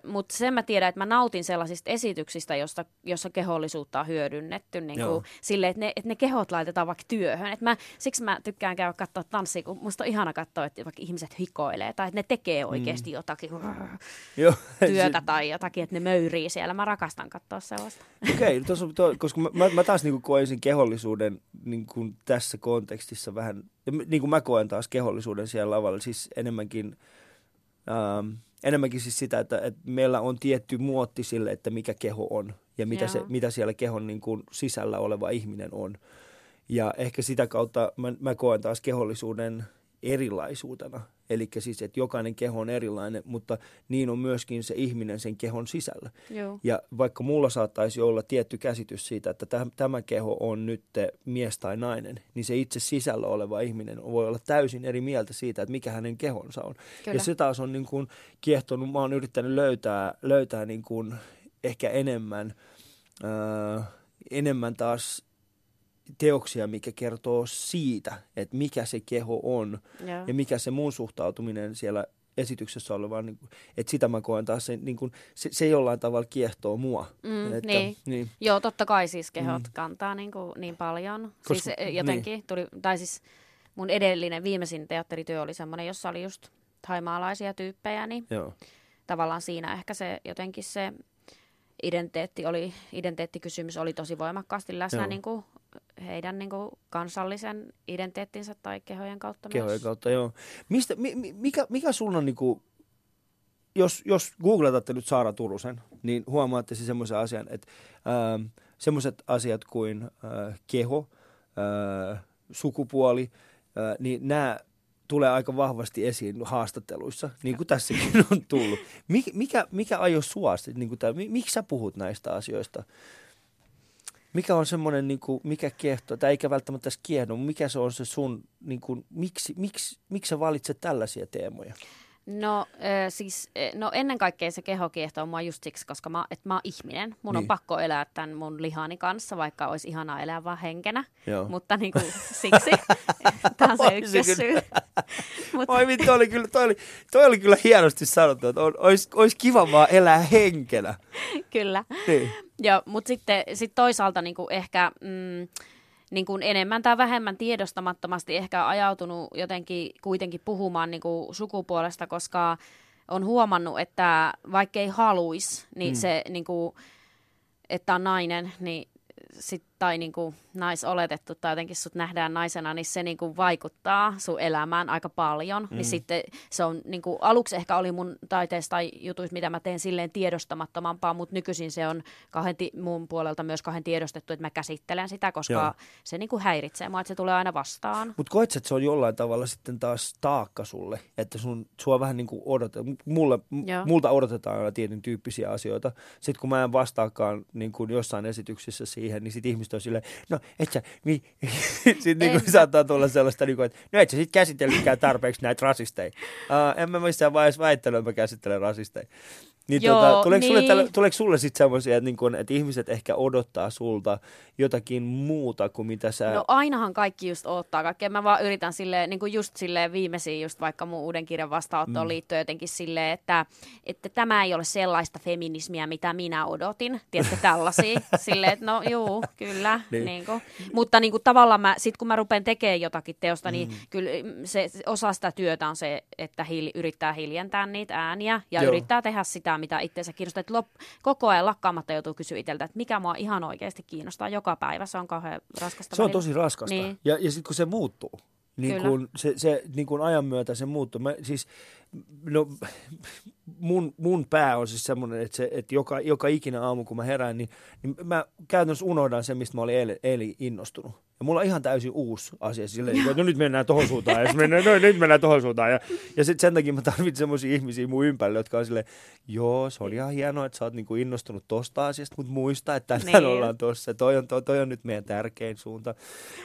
mut sen mä tiedän, että mä nautin sellaisista esityksistä, josta, jossa kehollisuutta on hyödynnetty niinku, Joo. silleen, että ne, et ne kehot laitetaan vaikka työhön. Et mä, siksi mä tykkään käydä katsoa tanssia, kun musta on ihana katsoa, että vaikka ihmiset hikoilee tai että ne tekee oikeasti mm. jotakin Joo. työtä tai jotakin, että ne möyrii siellä. Mä rakastan katsoa sellaista. Okei, okay, to, koska mä, mä, mä taas niinku koen sen kehollisuuden niinku tässä kontekstissa vähän, niin kuin mä koen taas kehollisuuden siellä lavalla, siis enemmänkin, ähm, enemmänkin siis sitä, että, että meillä on tietty muotti sille, että mikä keho on ja mitä, se, mitä siellä kehon niin kuin sisällä oleva ihminen on. Ja ehkä sitä kautta mä, mä koen taas kehollisuuden erilaisuutena. Eli siis, että jokainen keho on erilainen, mutta niin on myöskin se ihminen sen kehon sisällä. Joo. Ja vaikka mulla saattaisi olla tietty käsitys siitä, että täh- tämä keho on nyt mies tai nainen, niin se itse sisällä oleva ihminen voi olla täysin eri mieltä siitä, että mikä hänen kehonsa on. Kyllä. Ja se taas on niin kuin kiehtonut, mä oon yrittänyt löytää, löytää niin kuin ehkä enemmän, ää, enemmän taas teoksia, mikä kertoo siitä, että mikä se keho on Joo. ja mikä se mun suhtautuminen siellä esityksessä olevaan, niin kuin, että sitä mä koen taas, se, niin kuin, se, se jollain tavalla kiehtoo mua. Mm, että, niin. niin. Joo, totta kai siis kehot mm. kantaa niin, kuin, niin paljon. Koska- Koska, siis eh, jotenkin niin. tuli, tai siis mun edellinen viimeisin teatterityö oli semmoinen, jossa oli just haimaalaisia tyyppejä, niin Joo. tavallaan siinä ehkä se jotenkin se identiteetti oli, identiteettikysymys oli tosi voimakkaasti läsnä Joo. niin kuin heidän niin kuin kansallisen identiteettinsä tai kehojen kautta kehojen myös. kautta, joo. Mistä, mi, mi- mikä, mikä sun on niinku, jos, jos googletatte nyt Saara Turusen, niin huomaatte se semmoisen asian, että ähm, semmoiset asiat kuin äh, keho, äh, sukupuoli, äh, niin nämä tulee aika vahvasti esiin haastatteluissa, niin kuin tässäkin on tullut. Mik, mikä, mikä ajo sua, niin kuin tää, mi, miksi sä puhut näistä asioista? Mikä on semmoinen, niin kuin, mikä kiehtoo, tai eikä välttämättä edes kiehdo, mutta mikä se on se sun, niin kuin, miksi, miksi, miksi sä valitset tällaisia teemoja? No siis, no ennen kaikkea se keho kiehtoo mua just siksi, koska mä, et mä oon ihminen. Mun niin. On pakko elää tämän mun lihani kanssa, vaikka olisi ihanaa elää vaan henkenä. Joo. Mutta niin kuin, siksi tämä on se ykkössyy. Mut, Oi vittu, oli kyllä, toi, oli, toi oli kyllä hienosti sanottu, että on, olisi, olisi kiva vaan elää henkenä. kyllä. Niin. Ja, mutta sitten sit toisaalta niin kuin ehkä mm, niin kuin enemmän tai vähemmän tiedostamattomasti ehkä ajautunut jotenkin kuitenkin puhumaan niin kuin sukupuolesta, koska on huomannut, että vaikka ei haluisi, niin mm. se, niin kuin, että on nainen, niin sit, tai niin kuin naisoletettu tai jotenkin sut nähdään naisena, niin se niin kuin vaikuttaa sun elämään aika paljon. Mm. Niin sitten se on niin kuin, aluksi ehkä oli mun taiteessa tai jutuissa, mitä mä teen silleen tiedostamattomampaa, mutta nykyisin se on kahden ti- mun puolelta myös kahden tiedostettu, että mä käsittelen sitä, koska Joo. Se niin kuin häiritsee mua, että se tulee aina vastaan. Mutta koet että se on jollain tavalla sitten taas taakka sulle, että sun, sua vähän niin kuin odotetaan, mulle, Joo. multa odotetaan aina tietyn tyyppisiä asioita. Sitten kun mä en vastaakaan niin kuin jossain esityksissä siihen, niin sitten ihmiset on silleen, no et sä, mi... sitten niin En. kuin saattaa tulla sellaista, niin kuin, että no et sä sitten käsitellytkään tarpeeksi näitä rasisteja. Uh, en mä missään vaiheessa väittänyt, että mä käsittelen rasisteja. Niin Joo, tota, tuleeko, sulle niin. tällä, tuleeko sulle sitten semmoisia, että, niin kuin, että ihmiset ehkä odottaa sulta jotakin muuta kuin mitä sä... No ainahan kaikki just odottaa kaikkea. Mä vaan yritän silleen, niin kuin just silleen viimeisiin, just vaikka mun uuden kirjan vastaanottoon mm. liittyen jotenkin silleen, että, että tämä ei ole sellaista feminismiä, mitä minä odotin. Tiedätkö, tällaisia. silleen, että no juu, kyllä. Niin. niin. Kuin. Mutta niin kuin, tavallaan mä, sit kun mä rupean tekemään jotakin teosta, niin kyllä se, osa sitä työtä on se, että hiili, yrittää hiljentää niitä ääniä ja. Joo. yrittää tehdä sitä, mitä itseensä kiinnostaa. Että lop, koko ajan lakkaamatta joutuu kysyä itseltä, että mikä mua ihan oikeasti kiinnostaa joka päivä. Se on kauhean raskasta. Se on välillä. tosi raskasta. Niin. Niin. Ja, ja sitten kun se muuttuu, niin Kyllä. kun se, se niin kun ajan myötä se muuttuu. Mä, siis, no, mun, mun pää on siis semmoinen, että, se, että joka, joka ikinä aamu kun mä herään, niin, niin mä käytännössä unohdan sen, mistä mä olin eilen, eilen innostunut. Ja mulla on ihan täysin uusi asia silleen, että no nyt mennään tohon suuntaan, ja mennään, no, nyt mennään tohon suuntaan. Ja, ja sitten sen takia mä tarvitsen semmoisia ihmisiä mun ympärille, jotka on silleen, joo, se on ihan hienoa, että sä oot niinku innostunut tosta asiasta, mutta muista, että tänään Niin. ollaan tossa. Toi on, toi, toi on nyt meidän tärkein suunta.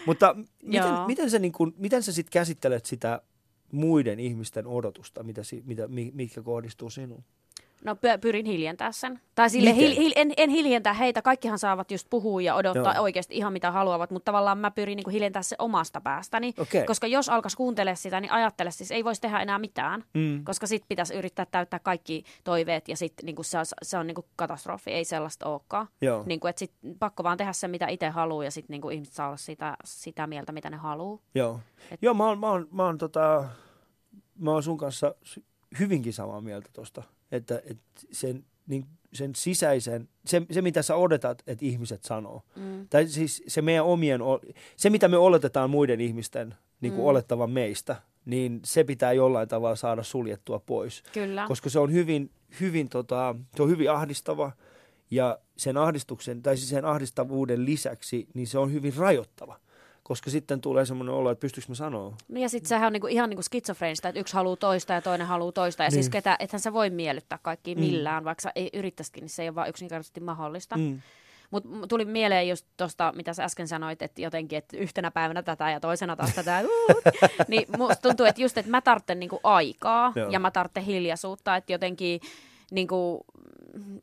Mutta miten, Joo. miten sä, niinku, miten sä sit käsittelet sitä muiden ihmisten odotusta, mitä, mitä, mi- mitkä kohdistuu sinuun? No py- pyrin hiljentää sen. Tai sille hil, hil, en, en hiljentää heitä, kaikkihan saavat just puhua ja odottaa Joo. oikeasti ihan mitä haluavat, mutta tavallaan mä pyrin niin hiljentää se omasta päästäni. Okei. Koska jos alkaisi kuuntelemaan sitä, niin ajattele siis ei voisi tehdä enää mitään. Mm. Koska sitten pitäisi yrittää täyttää kaikki toiveet ja sitten niin se on, se on niin katastrofi, ei sellaista olekaan. Joo. Niin kuin, että sit pakko vaan tehdä se, mitä itse haluaa ja sitten niin ihmiset saa olla sitä, sitä mieltä, mitä ne haluaa. Joo, Et- Joo mä, oon, mä, oon, mä, oon, tota, mä oon sun kanssa hyvinkin samaa mieltä tuosta, että, että sen, niin, sen sisäisen, se, se mitä sä odotat, että ihmiset sanoo, Mm. tai siis se meidän omien, se mitä me oletetaan muiden ihmisten niin kuin Mm. olettavan meistä, niin se pitää jollain tavalla saada suljettua pois. Kyllä. Koska se on hyvin, hyvin, tota, se on hyvin ahdistava ja sen ahdistuksen, tai siis sen ahdistavuuden lisäksi, niin se on hyvin rajoittava. Koska sitten tulee semmoinen olo, että pystyykö mä sanoa. No ja sitten sehän on niinku, ihan niinku skitsofreenista, että yksi haluaa toista ja toinen haluaa toista. Ja Niin. siis ketä, ethän sä voi miellyttää kaikki Mm. millään, vaikka sä ei yrittäisikin, niin se ei ole vaan yksinkertaisesti mahdollista. Mm. Mutta tuli mieleen just tuosta, mitä sä äsken sanoit, että jotenkin, että yhtenä päivänä tätä ja toisena taas tätä. Uut. niin musta tuntuu, että just, että mä tarvitsen niinku aikaa Joo. ja mä tarvitsen hiljaisuutta, että jotenkin niinku,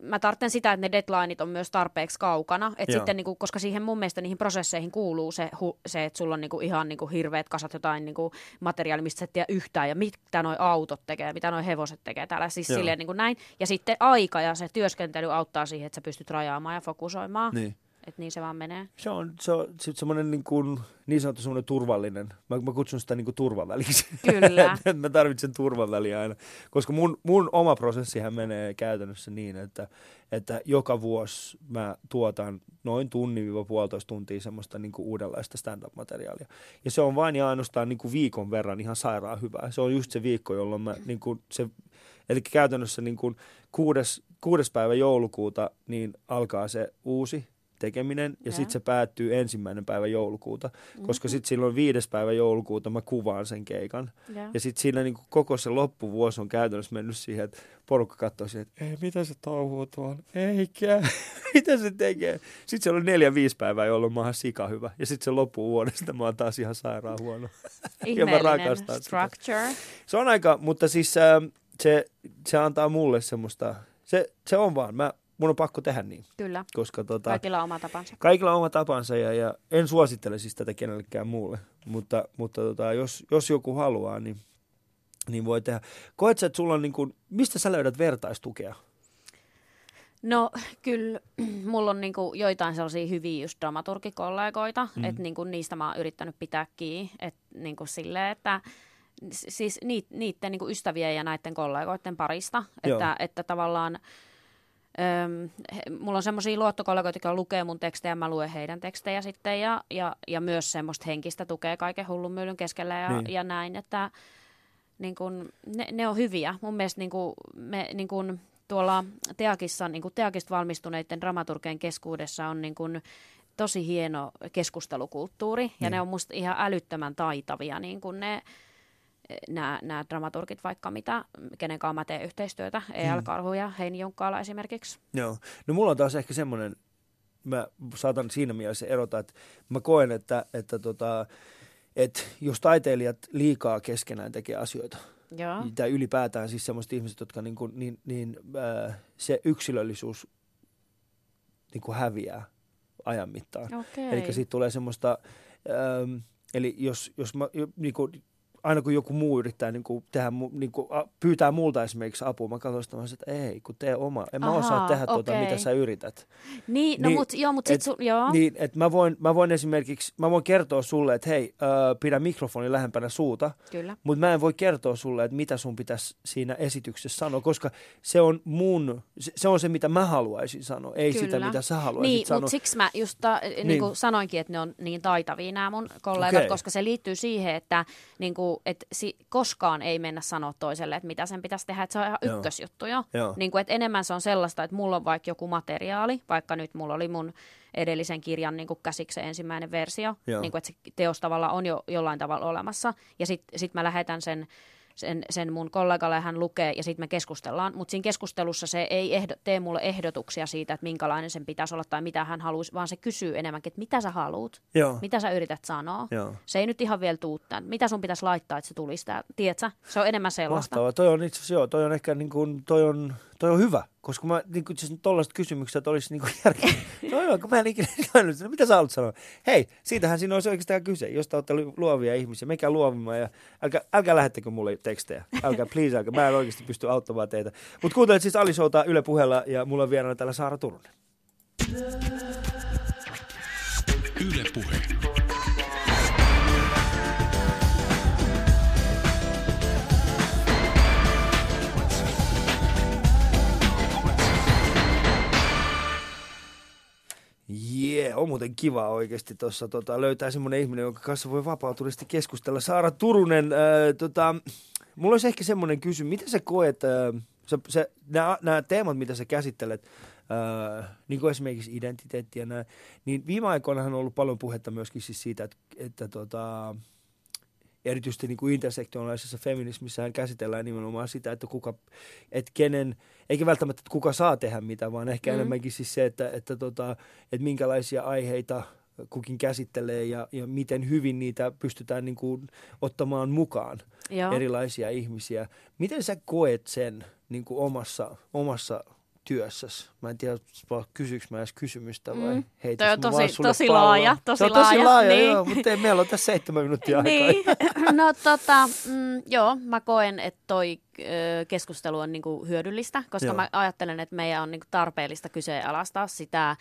mä tarvitsen sitä, että ne deadlineit on myös tarpeeksi kaukana. Et Joo. sitten, niinku, koska siihen mun mielestä niihin prosesseihin kuuluu se, hu, se että sulla on niinku ihan niinku hirveät kasat jotain niinku materiaalia, mistä sä et tiedä yhtään ja mitä noi autot tekee, mitä noi hevoset tekee täällä. Siis Joo. silleen niinku näin. Ja sitten aika ja se työskentely auttaa siihen, että sä pystyt rajaamaan ja fokusoimaan. Niin. Että niin se vaan menee. Se on, se on sit semmoinen niin, kuin, niin sanottu semmoinen turvallinen. Mä, mä kutsun sitä niin kuin turvaväliksi. Kyllä. mä tarvitsen turvaväliä aina. Koska mun, mun oma prosessihän menee käytännössä niin, että, että joka vuosi mä tuotan noin tunnin-puolitoista tuntia semmoista niin kuin uudenlaista stand-up-materiaalia. Ja se on vain ja ainoastaan niin kuin viikon verran ihan sairaan hyvää. Se on just se viikko, jolloin mä niin kuin se, eli käytännössä niin kuin kuudes, kuudes päivä joulukuuta niin alkaa se uusi tekeminen ja sitten se päättyy ensimmäinen päivä joulukuuta, koska sitten silloin viides päivä joulukuuta mä kuvaan sen keikan. Joo. Ja sitten siinä niin koko se loppuvuosi on käytännössä mennyt siihen, että porukka katsoo siihen, että ei, mitä se touhuu tuolla, eikä, mitä se tekee. Sitten siellä on neljä, viisi päivää, jolloin mä oon sika hyvä. Ja sitten se loppuvuodesta mä oon taas ihan sairaan huono. Ihmeellinen rakastan sitä. structure. Se on aika, mutta siis äh, se, se antaa mulle semmoista, se, se on vaan, mä, mun on pakko tehdä niin, Kyllä. koska tota, Kaikilla on oma tapansa. Kaikilla on oma tapansa ja, ja en suosittele siis tätä kenellekään muulle, mutta, mutta tota, jos, jos joku haluaa, niin, niin voi tehdä. Koet sä, että sulla on niin kuin, mistä sä löydät vertaistukea? No kyllä, mulla on niinku joitain sellaisia hyviä just dramaturgikollegoita, Mm. mm. että niinku niistä mä oon yrittänyt pitää kiinni, että niinku silleen, että siis niit, niiden niinku ystävien ja näiden kollegoiden parista, Joo. että, että tavallaan Öm, he, mulla on semmoisia luottokollegoita, jotka lukee mun tekstejä, mä luen heidän tekstejä sitten ja, ja, ja myös semmoista henkistä tukea kaiken hullun myllyn keskellä ja, Niin. ja näin, että niin kun, ne, ne on hyviä. Mun mielestä niin kun, me niin kun, tuolla Teakissa, niin kun Teakista valmistuneiden dramaturgien keskuudessa on niin kun, tosi hieno keskustelukulttuuri ja Niin. ne on musta ihan älyttömän taitavia niin kun ne nämä, nämä dramaturgit vaikka mitä, kenen kanssa mä teen yhteistyötä, E.L. Karhu ja Heini Junkkaala esimerkiksi. Joo. No mulla on taas ehkä semmoinen, mä saatan siinä mielessä erota, että mä koen, että, että, tota, että jos taiteilijat liikaa keskenään tekee asioita, Joo. tai ylipäätään siis semmoiset ihmiset, jotka niin kuin, niin, niin äh, se yksilöllisyys niin kuin häviää ajan mittaan. Okei. Eli siitä tulee semmoista, ähm, eli jos, jos mä, niin kuin, aina kun joku muu yrittää niin kuin, tehdä, niin kuin, a, pyytää multa esimerkiksi apua, mä katson sitä, mä sanon, että ei, kun tee oma. En mä Ahaa, osaa tehdä tuota, okei. mitä sä yrität. Niin, no Niin, mut, joo, mut sit et- su, joo. Niin, että mä voin, mä voin esimerkiksi, mä voin kertoa sulle, että hei, äh, pidä mikrofoni lähempänä suuta, Kyllä. mutta mä en voi kertoa sulle, että mitä sun pitäisi siinä esityksessä sanoa, koska se on mun, se, se on se, mitä mä haluaisin sanoa, ei sitä, Kyllä. mitä sä haluaisit Niin, sanoa. mutta siksi mä just ta, niin. Niin. sanoinkin, että ne on niin taitavia nämä mun kollegat, okay. koska se liittyy siihen, että niin kuin, et si, koskaan ei mennä sanoa toiselle, että mitä sen pitäisi tehdä, että se on ihan Joo. ykkösjuttu jo. Joo. Niin kuin, että enemmän se on sellaista, että mulla on vaikka joku materiaali, vaikka nyt mulla oli mun edellisen kirjan niin kuin käsiksi se ensimmäinen versio, Joo. niin kuin, että se teos tavallaan on jo jollain tavalla olemassa, ja sitten sit mä lähetän sen sen, sen mun kollegalle ja hän lukee ja sitten me keskustellaan. Mutta siinä keskustelussa se ei ehdo, tee mulle ehdotuksia siitä, että minkälainen sen pitäisi olla tai mitä hän haluaisi, vaan se kysyy enemmänkin, että mitä sä haluut, Joo. mitä sä yrität sanoa. Joo. Se ei nyt ihan vielä tuu tämän. Mitä sun pitäisi laittaa, että se tulisi tää? Tiedätkö? Se on enemmän sellaista. Mahtavaa. Toi on itse asiassa, joo, toi on ehkä niin kuin, toi on, toi on hyvä, koska mä niin kuin, siis tollaiset kysymykset olisi niin kuin järkeä. toi on, kun mä en ikinä käynyt, no, mitä sä haluat sanoa? Hei, siitähän siinä olisi oikeastaan kyse, jos te olette lu- luovia ihmisiä, menkää luovimaan ja älkää, älkää lähettäkö mulle tekstejä. Älkää, please, älkää. Mä en oikeasti pysty auttamaan teitä. Mutta kuuntelet siis Ali Showta Yle puheella ja mulla on vieraana täällä Saara Turunen. Yle Puhe. Jee, yeah, on muuten kiva oikeasti tuossa tota, löytää semmoinen ihminen, jonka kanssa voi vapautuneesti keskustella. Saara Turunen, äh, tota, mulla olisi ehkä semmoinen kysymys, mitä sä koet, äh, nämä, teemat, mitä sä käsittelet, Öö, niin kuin esimerkiksi identiteetti ja näin. Niin viime aikoina on ollut paljon puhetta myöskin siis siitä, että, että tota, erityisesti niin kuin intersektionaalisessa feminismissä käsitellään nimenomaan sitä, että kuka, että kenen, eikä välttämättä, että kuka saa tehdä mitä, vaan ehkä mm. enemmänkin siis se, että, että, tota, että minkälaisia aiheita kukin käsittelee ja, ja miten hyvin niitä pystytään niin kuin ottamaan mukaan Joo. erilaisia ihmisiä. Miten sä koet sen niin kuin omassa, omassa työssäsi? Mä en tiedä, kysyykö mä edes kysymystä vai Mm. heitänkö Toi on mä tosi- vaan tosi laaja, tosi Se on tosi laaja, laaja, niin. joo, mutta ei, meillä on tässä seitsemän minuuttia aikaa. Niin, no tota, mm, joo, mä koen, että toi ö, keskustelu on niinku hyödyllistä, koska Joo. mä ajattelen, että meidän on niinku tarpeellista kyseenalaistaa sitä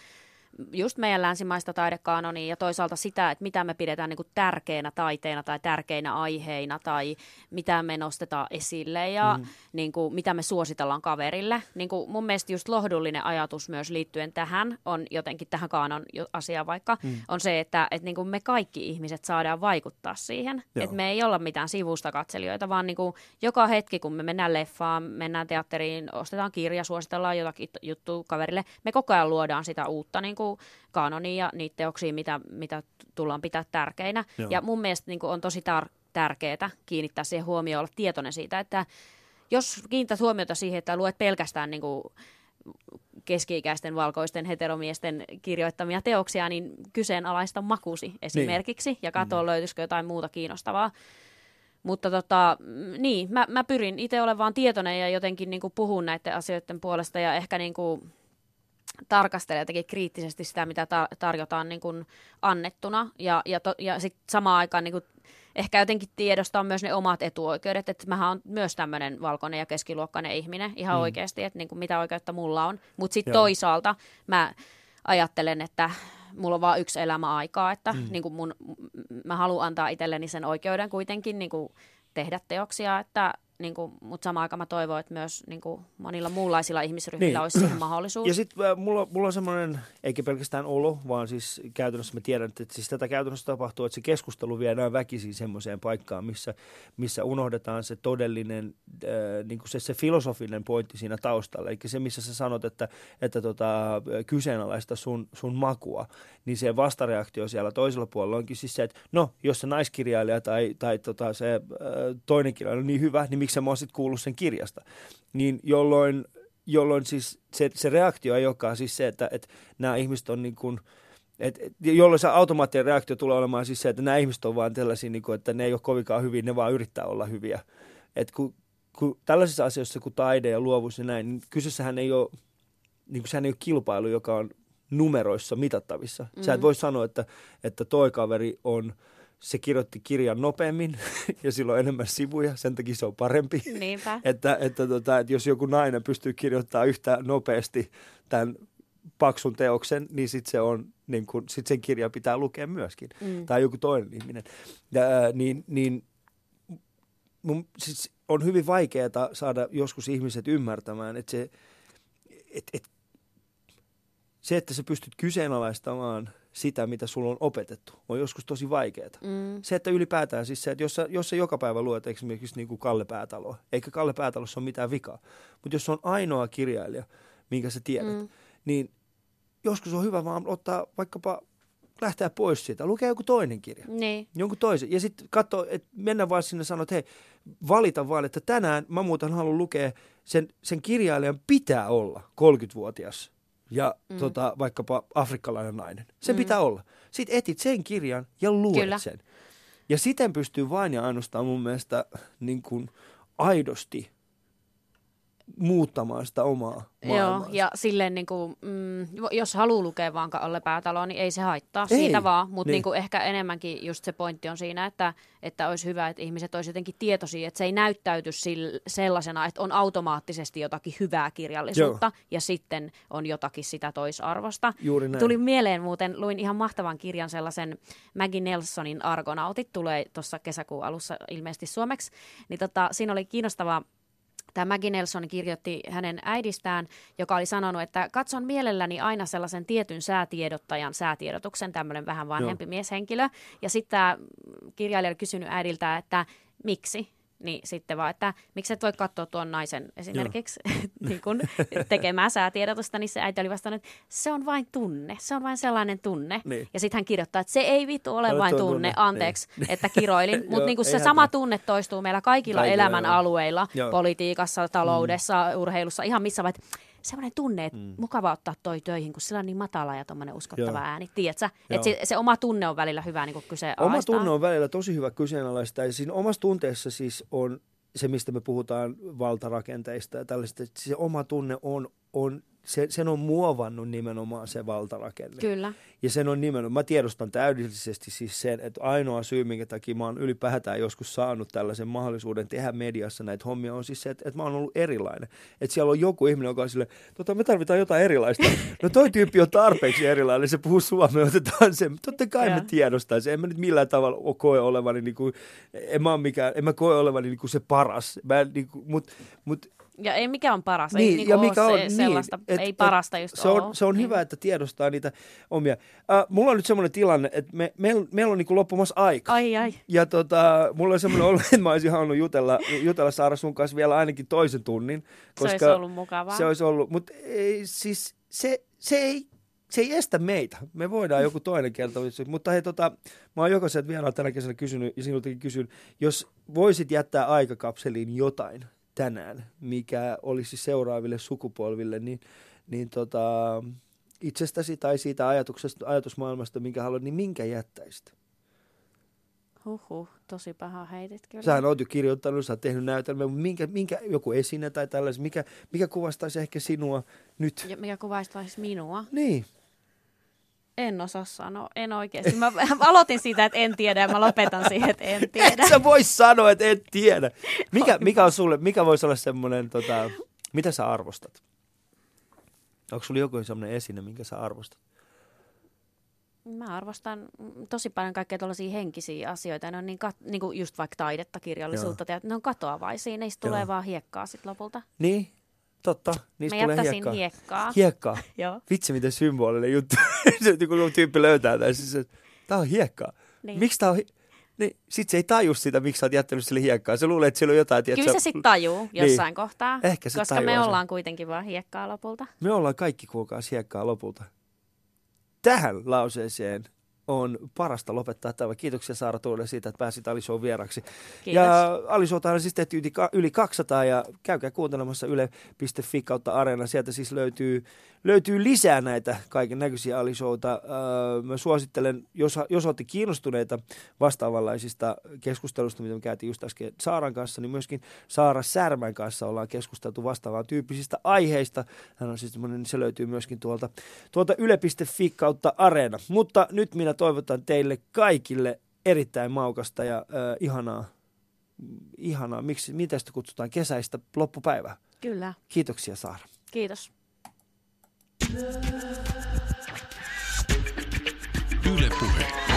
just meidän länsimaista taidekanonia ja toisaalta sitä, että mitä me pidetään niinku tärkeänä taiteena tai tärkeinä aiheina tai mitä me nostetaan esille ja mm. niinku, mitä me suositellaan kaverille. Niinku, mun mielestä just lohdullinen ajatus myös liittyen tähän on jotenkin tähän kanon jo- asiaan vaikka, Mm. on se, että et niinku me kaikki ihmiset saadaan vaikuttaa siihen. Joo. Että me ei olla mitään sivusta katselijoita, vaan niinku joka hetki, kun me mennään leffaan, mennään teatteriin, ostetaan kirja, suositellaan jotakin juttua kaverille, me koko ajan luodaan sitä uutta niinku kanonia ja niitä teoksia, mitä, mitä tullaan pitää tärkeinä. Joo. Ja mun mielestä niinku on tosi tar- tärkeää kiinnittää siihen huomioon, olla tietoinen siitä, että jos kiinnität huomiota siihen, että luet pelkästään niinku keski-ikäisten valkoisten heteromiesten kirjoittamia teoksia, niin kyseenalaista makusi esimerkiksi ja katso, mm. löytyisikö jotain muuta kiinnostavaa. Mutta tota, mm, niin, mä, mä pyrin itse olemaan tietoinen ja jotenkin niin kuin puhun näiden asioiden puolesta ja ehkä niin kuin tarkastelen jotenkin kriittisesti sitä, mitä tar- tarjotaan niin kuin annettuna ja, ja, to, ja sitten samaan aikaan niin kuin ehkä jotenkin tiedostaa myös ne omat etuoikeudet, että mähän on myös tämmöinen valkoinen ja keskiluokkainen ihminen ihan mm. oikeasti, että niin kuin mitä oikeutta mulla on. Mutta sitten toisaalta mä ajattelen, että mulla on vain yksi elämä aikaa, että mm. niin kuin mun, mä haluan antaa itselleni sen oikeuden kuitenkin niin kuin tehdä teoksia, että niin kuin, mutta samaan aikaan mä toivon, että myös niin kuin monilla muunlaisilla ihmisryhmillä Niin. olisi siihen mahdollisuus. Ja sitten äh, mulla, mulla on semmoinen, eikä pelkästään olo, vaan siis käytännössä mä tiedän, että siis tätä käytännössä tapahtuu, että se keskustelu viedään väkisin semmoiseen paikkaan, missä, missä unohdetaan se todellinen, äh, niin kuin se, se filosofinen pointti siinä taustalla. Eli se, missä sä sanot, että, että tota, kyseenalaista sun, sun makua, niin se vastareaktio siellä toisella puolella onkin siis se, että no, jos se naiskirjailija tai, tai tota, se äh, toinen kirjailija on niin hyvä, niin miksi mä oon sitten kuullut sen kirjasta? Niin jolloin jolloin siis se, se reaktio ei olekaan siis se, että, että nämä ihmiset on niin kuin, et, et, jolloin se automaattinen reaktio tulee olemaan siis se, että nämä ihmiset on vaan tällaisia, niin kuin, että ne ei ole kovinkaan hyviä, ne vaan yrittää olla hyviä. Et kun, kun tällaisissa asioissa kuin taide ja luovuus ja näin, niin kyseessähän ei ole, niin kuin, sehän ei ole kilpailu, joka on numeroissa mitattavissa. Mm-hmm. Sä et voi sanoa, että, että toi kaveri on, se kirjoitti kirjan nopeammin ja sillä on enemmän sivuja, sen takia se on parempi. Niinpä. Että, että, tota, että jos joku nainen pystyy kirjoittamaan yhtä nopeasti tämän paksun teoksen, niin sitten se on, niin kun, sit sen kirja pitää lukea myöskin. Mm. Tai joku toinen ihminen. Ja, niin, niin mun, siis on hyvin vaikeaa saada joskus ihmiset ymmärtämään, että se, et, et, se, että sä pystyt kyseenalaistamaan sitä, mitä sulla on opetettu, on joskus tosi vaikeaa. Mm. Se, että ylipäätään siis se, että jos sä, jos sä joka päivä luet esimerkiksi niin kuin Kalle Päätaloa, eikä Kalle Päätalossa ole mitään vikaa, mutta jos se on ainoa kirjailija, minkä sä tiedät, mm. Mm. niin joskus on hyvä vaan ottaa vaikkapa lähteä pois siitä, lukea joku toinen kirja. Niin. Jonkun toisen. Ja sitten katso, että mennä vaan sinne ja sanoa, että hei, valita vaan, että tänään mä muuten haluan lukea, sen, sen kirjailijan pitää olla 30-vuotias ja mm. tota, vaikkapa afrikkalainen nainen. Se mm. pitää olla. Sitten etit sen kirjan ja luet Kyllä. sen. Ja siten pystyy vain ja ainoastaan mun mielestä niin kuin aidosti muuttamaan sitä omaa Joo, maailmaa. ja silleen niin kuin, mm, jos haluaa lukea vaan Kalle Päätaloa, niin ei se haittaa Ei, siitä vaan. Mutta niin. niin. niin ehkä enemmänkin just se pointti on siinä, että, että olisi hyvä, että ihmiset olisivat jotenkin tietoisia, että se ei näyttäyty sille, sellaisena, että on automaattisesti jotakin hyvää kirjallisuutta Joo. ja sitten on jotakin sitä toisarvosta. Juuri näin. Tuli mieleen muuten, luin ihan mahtavan kirjan sellaisen Maggie Nelsonin Argonautit, tulee tuossa kesäkuun alussa ilmeisesti suomeksi. Niin tota, siinä oli kiinnostava Tämä Maggie Nelson kirjoitti hänen äidistään, joka oli sanonut, että katson mielelläni aina sellaisen tietyn säätiedottajan säätiedotuksen, tämmöinen vähän vanhempi Joo. mieshenkilö. Ja sitten tämä kirjailija oli kysynyt äidiltä, että miksi? Niin sitten vaan, että miksi et voi katsoa tuon naisen esimerkiksi niin kun tekemää säätiedotusta, niin se äiti oli vastannut, että se on vain tunne, se on vain sellainen tunne. Niin. Ja sitten hän kirjoittaa, että se ei vittu ole vain tunne, tunne, anteeksi, niin. että kiroilin. Mutta niin se sama tämä- tunne toistuu meillä kaikilla, Kaikilla, elämän joo. alueilla, Joo. politiikassa, taloudessa, urheilussa, ihan missä vaan, että semmoinen tunne, että Mm. mukava ottaa toi töihin, kun sillä on niin matala ja tommonen uskottava Joo. ääni. Tiedätkö? Että se, se, oma tunne on välillä hyvä niin kyse Oma tunne on välillä tosi hyvä kyseenalaista ja siinä omassa tunteessa siis on se, mistä me puhutaan valtarakenteista ja tällaista, että se oma tunne on, on se, sen on muovannut nimenomaan se valtarakenne. Kyllä. Ja sen on nimenomaan, mä tiedostan täydellisesti siis sen, että ainoa syy, minkä takia mä oon ylipäätään joskus saanut tällaisen mahdollisuuden tehdä mediassa näitä hommia, on siis se, että, että mä oon ollut erilainen. Että siellä on joku ihminen, joka on silleen, tota, me tarvitaan jotain erilaista. No toi tyyppi on tarpeeksi erilainen, se puhuu suomea, otetaan se. Totta kai Joo. me tiedostaan En mä nyt millään tavalla koe olevani, niin kuin, en mä, mikään, en mä koe olevani niin kuin se paras. Mä, niin kuin, mut, mut Ja ei mikä on paras, Niin, ei niinku ja ole mikä se, on, niin, sellaista, et- ei et parasta just se on, oo. se on Niin. hyvä, että tiedostaa niitä omia. Äh, mulla on nyt semmoinen tilanne, että me, meillä meil on niinku loppumassa aika. Ai ai. Ja tota, mulla on semmoinen olo, että mä olisin halunnut jutella, jutella Saara sun kanssa vielä ainakin toisen tunnin. Se olisi ollut mukavaa. Se olisi ollut, mutta ei, siis se, se ei se ei estä meitä. Me voidaan joku toinen kerta. Mutta hei, tota, mä oon jokaiselta vieraan tänä kesänä kysynyt ja sinultakin kysyn, jos voisit jättää aikakapseliin jotain tänään, mikä olisi seuraaville sukupolville, niin, niin tota, itsestäsi tai siitä ajatuksesta, ajatusmaailmasta, minkä haluat, niin minkä jättäisit? Huhhuh, tosi paha heitit kyllä. Sähän oot jo kirjoittanut, sä oot tehnyt näytelmä, mutta minkä, minkä, joku esine tai tällaisen, mikä, mikä kuvastaisi ehkä sinua nyt? Ja mikä kuvaistaisi minua? Niin. En osaa sanoa, en oikeasti. Mä aloitin siitä, että en tiedä ja mä lopetan siihen, että en tiedä. Et sä voi sanoa, että et tiedä. Mikä, mikä on sulle, mikä voisi olla semmoinen, tota, mitä sä arvostat? Onko sulla joku semmoinen esine, minkä sä arvostat? Mä arvostan tosi paljon kaikkea tuollaisia henkisiä asioita. Ne on niin, kat- niin kuin just vaikka taidetta, kirjallisuutta, ja ne on katoavaisia. Niistä tulee vaan hiekkaa sitten lopulta. Niin, totta. Niistä Mä tulee hiekkaa. hiekkaa. Hiekkaa. Joo. Vitsi, miten symbolinen juttu. se, kun tyyppi löytää tämän, siis, että tää on hiekkaa. Niin. Miksi tää on hi- niin, sit se ei taju sitä, miksi sä oot jättänyt sille hiekkaa. Se luulee, että siellä on jotain, tiedätkö, Kyllä se sitten tajuu jossain Niin. kohtaa, Ehkä se koska me sen. ollaan kuitenkin vaan hiekkaa lopulta. Me ollaan kaikki kuulkaas hiekkaa lopulta. Tähän lauseeseen on parasta lopettaa tämä. Kiitoksia Saara Tuule siitä, että pääsit Alisoon vieraksi. Kiitos. Ja Alisoota on siis tehty yli 200 ja käykää kuuntelemassa yle.fi kautta Areena. Sieltä siis löytyy, löytyy lisää näitä kaiken näköisiä Alisouta. Öö, mä suosittelen, jos, jos olette kiinnostuneita vastaavanlaisista keskustelusta, mitä me käytiin just äsken Saaran kanssa, niin myöskin Saara Särmän kanssa ollaan keskusteltu vastaavan tyyppisistä aiheista. Hän on siis semmoinen, se löytyy myöskin tuolta, tuolta yle.fi kautta Areena. Mutta nyt minä toivotan teille kaikille erittäin maukasta ja äh, ihanaa, ihanaa, miksi, mitä sitä kutsutaan, kesäistä loppupäivää. Kyllä, Kiitoksia Saara. kiitos. Yle Puhe.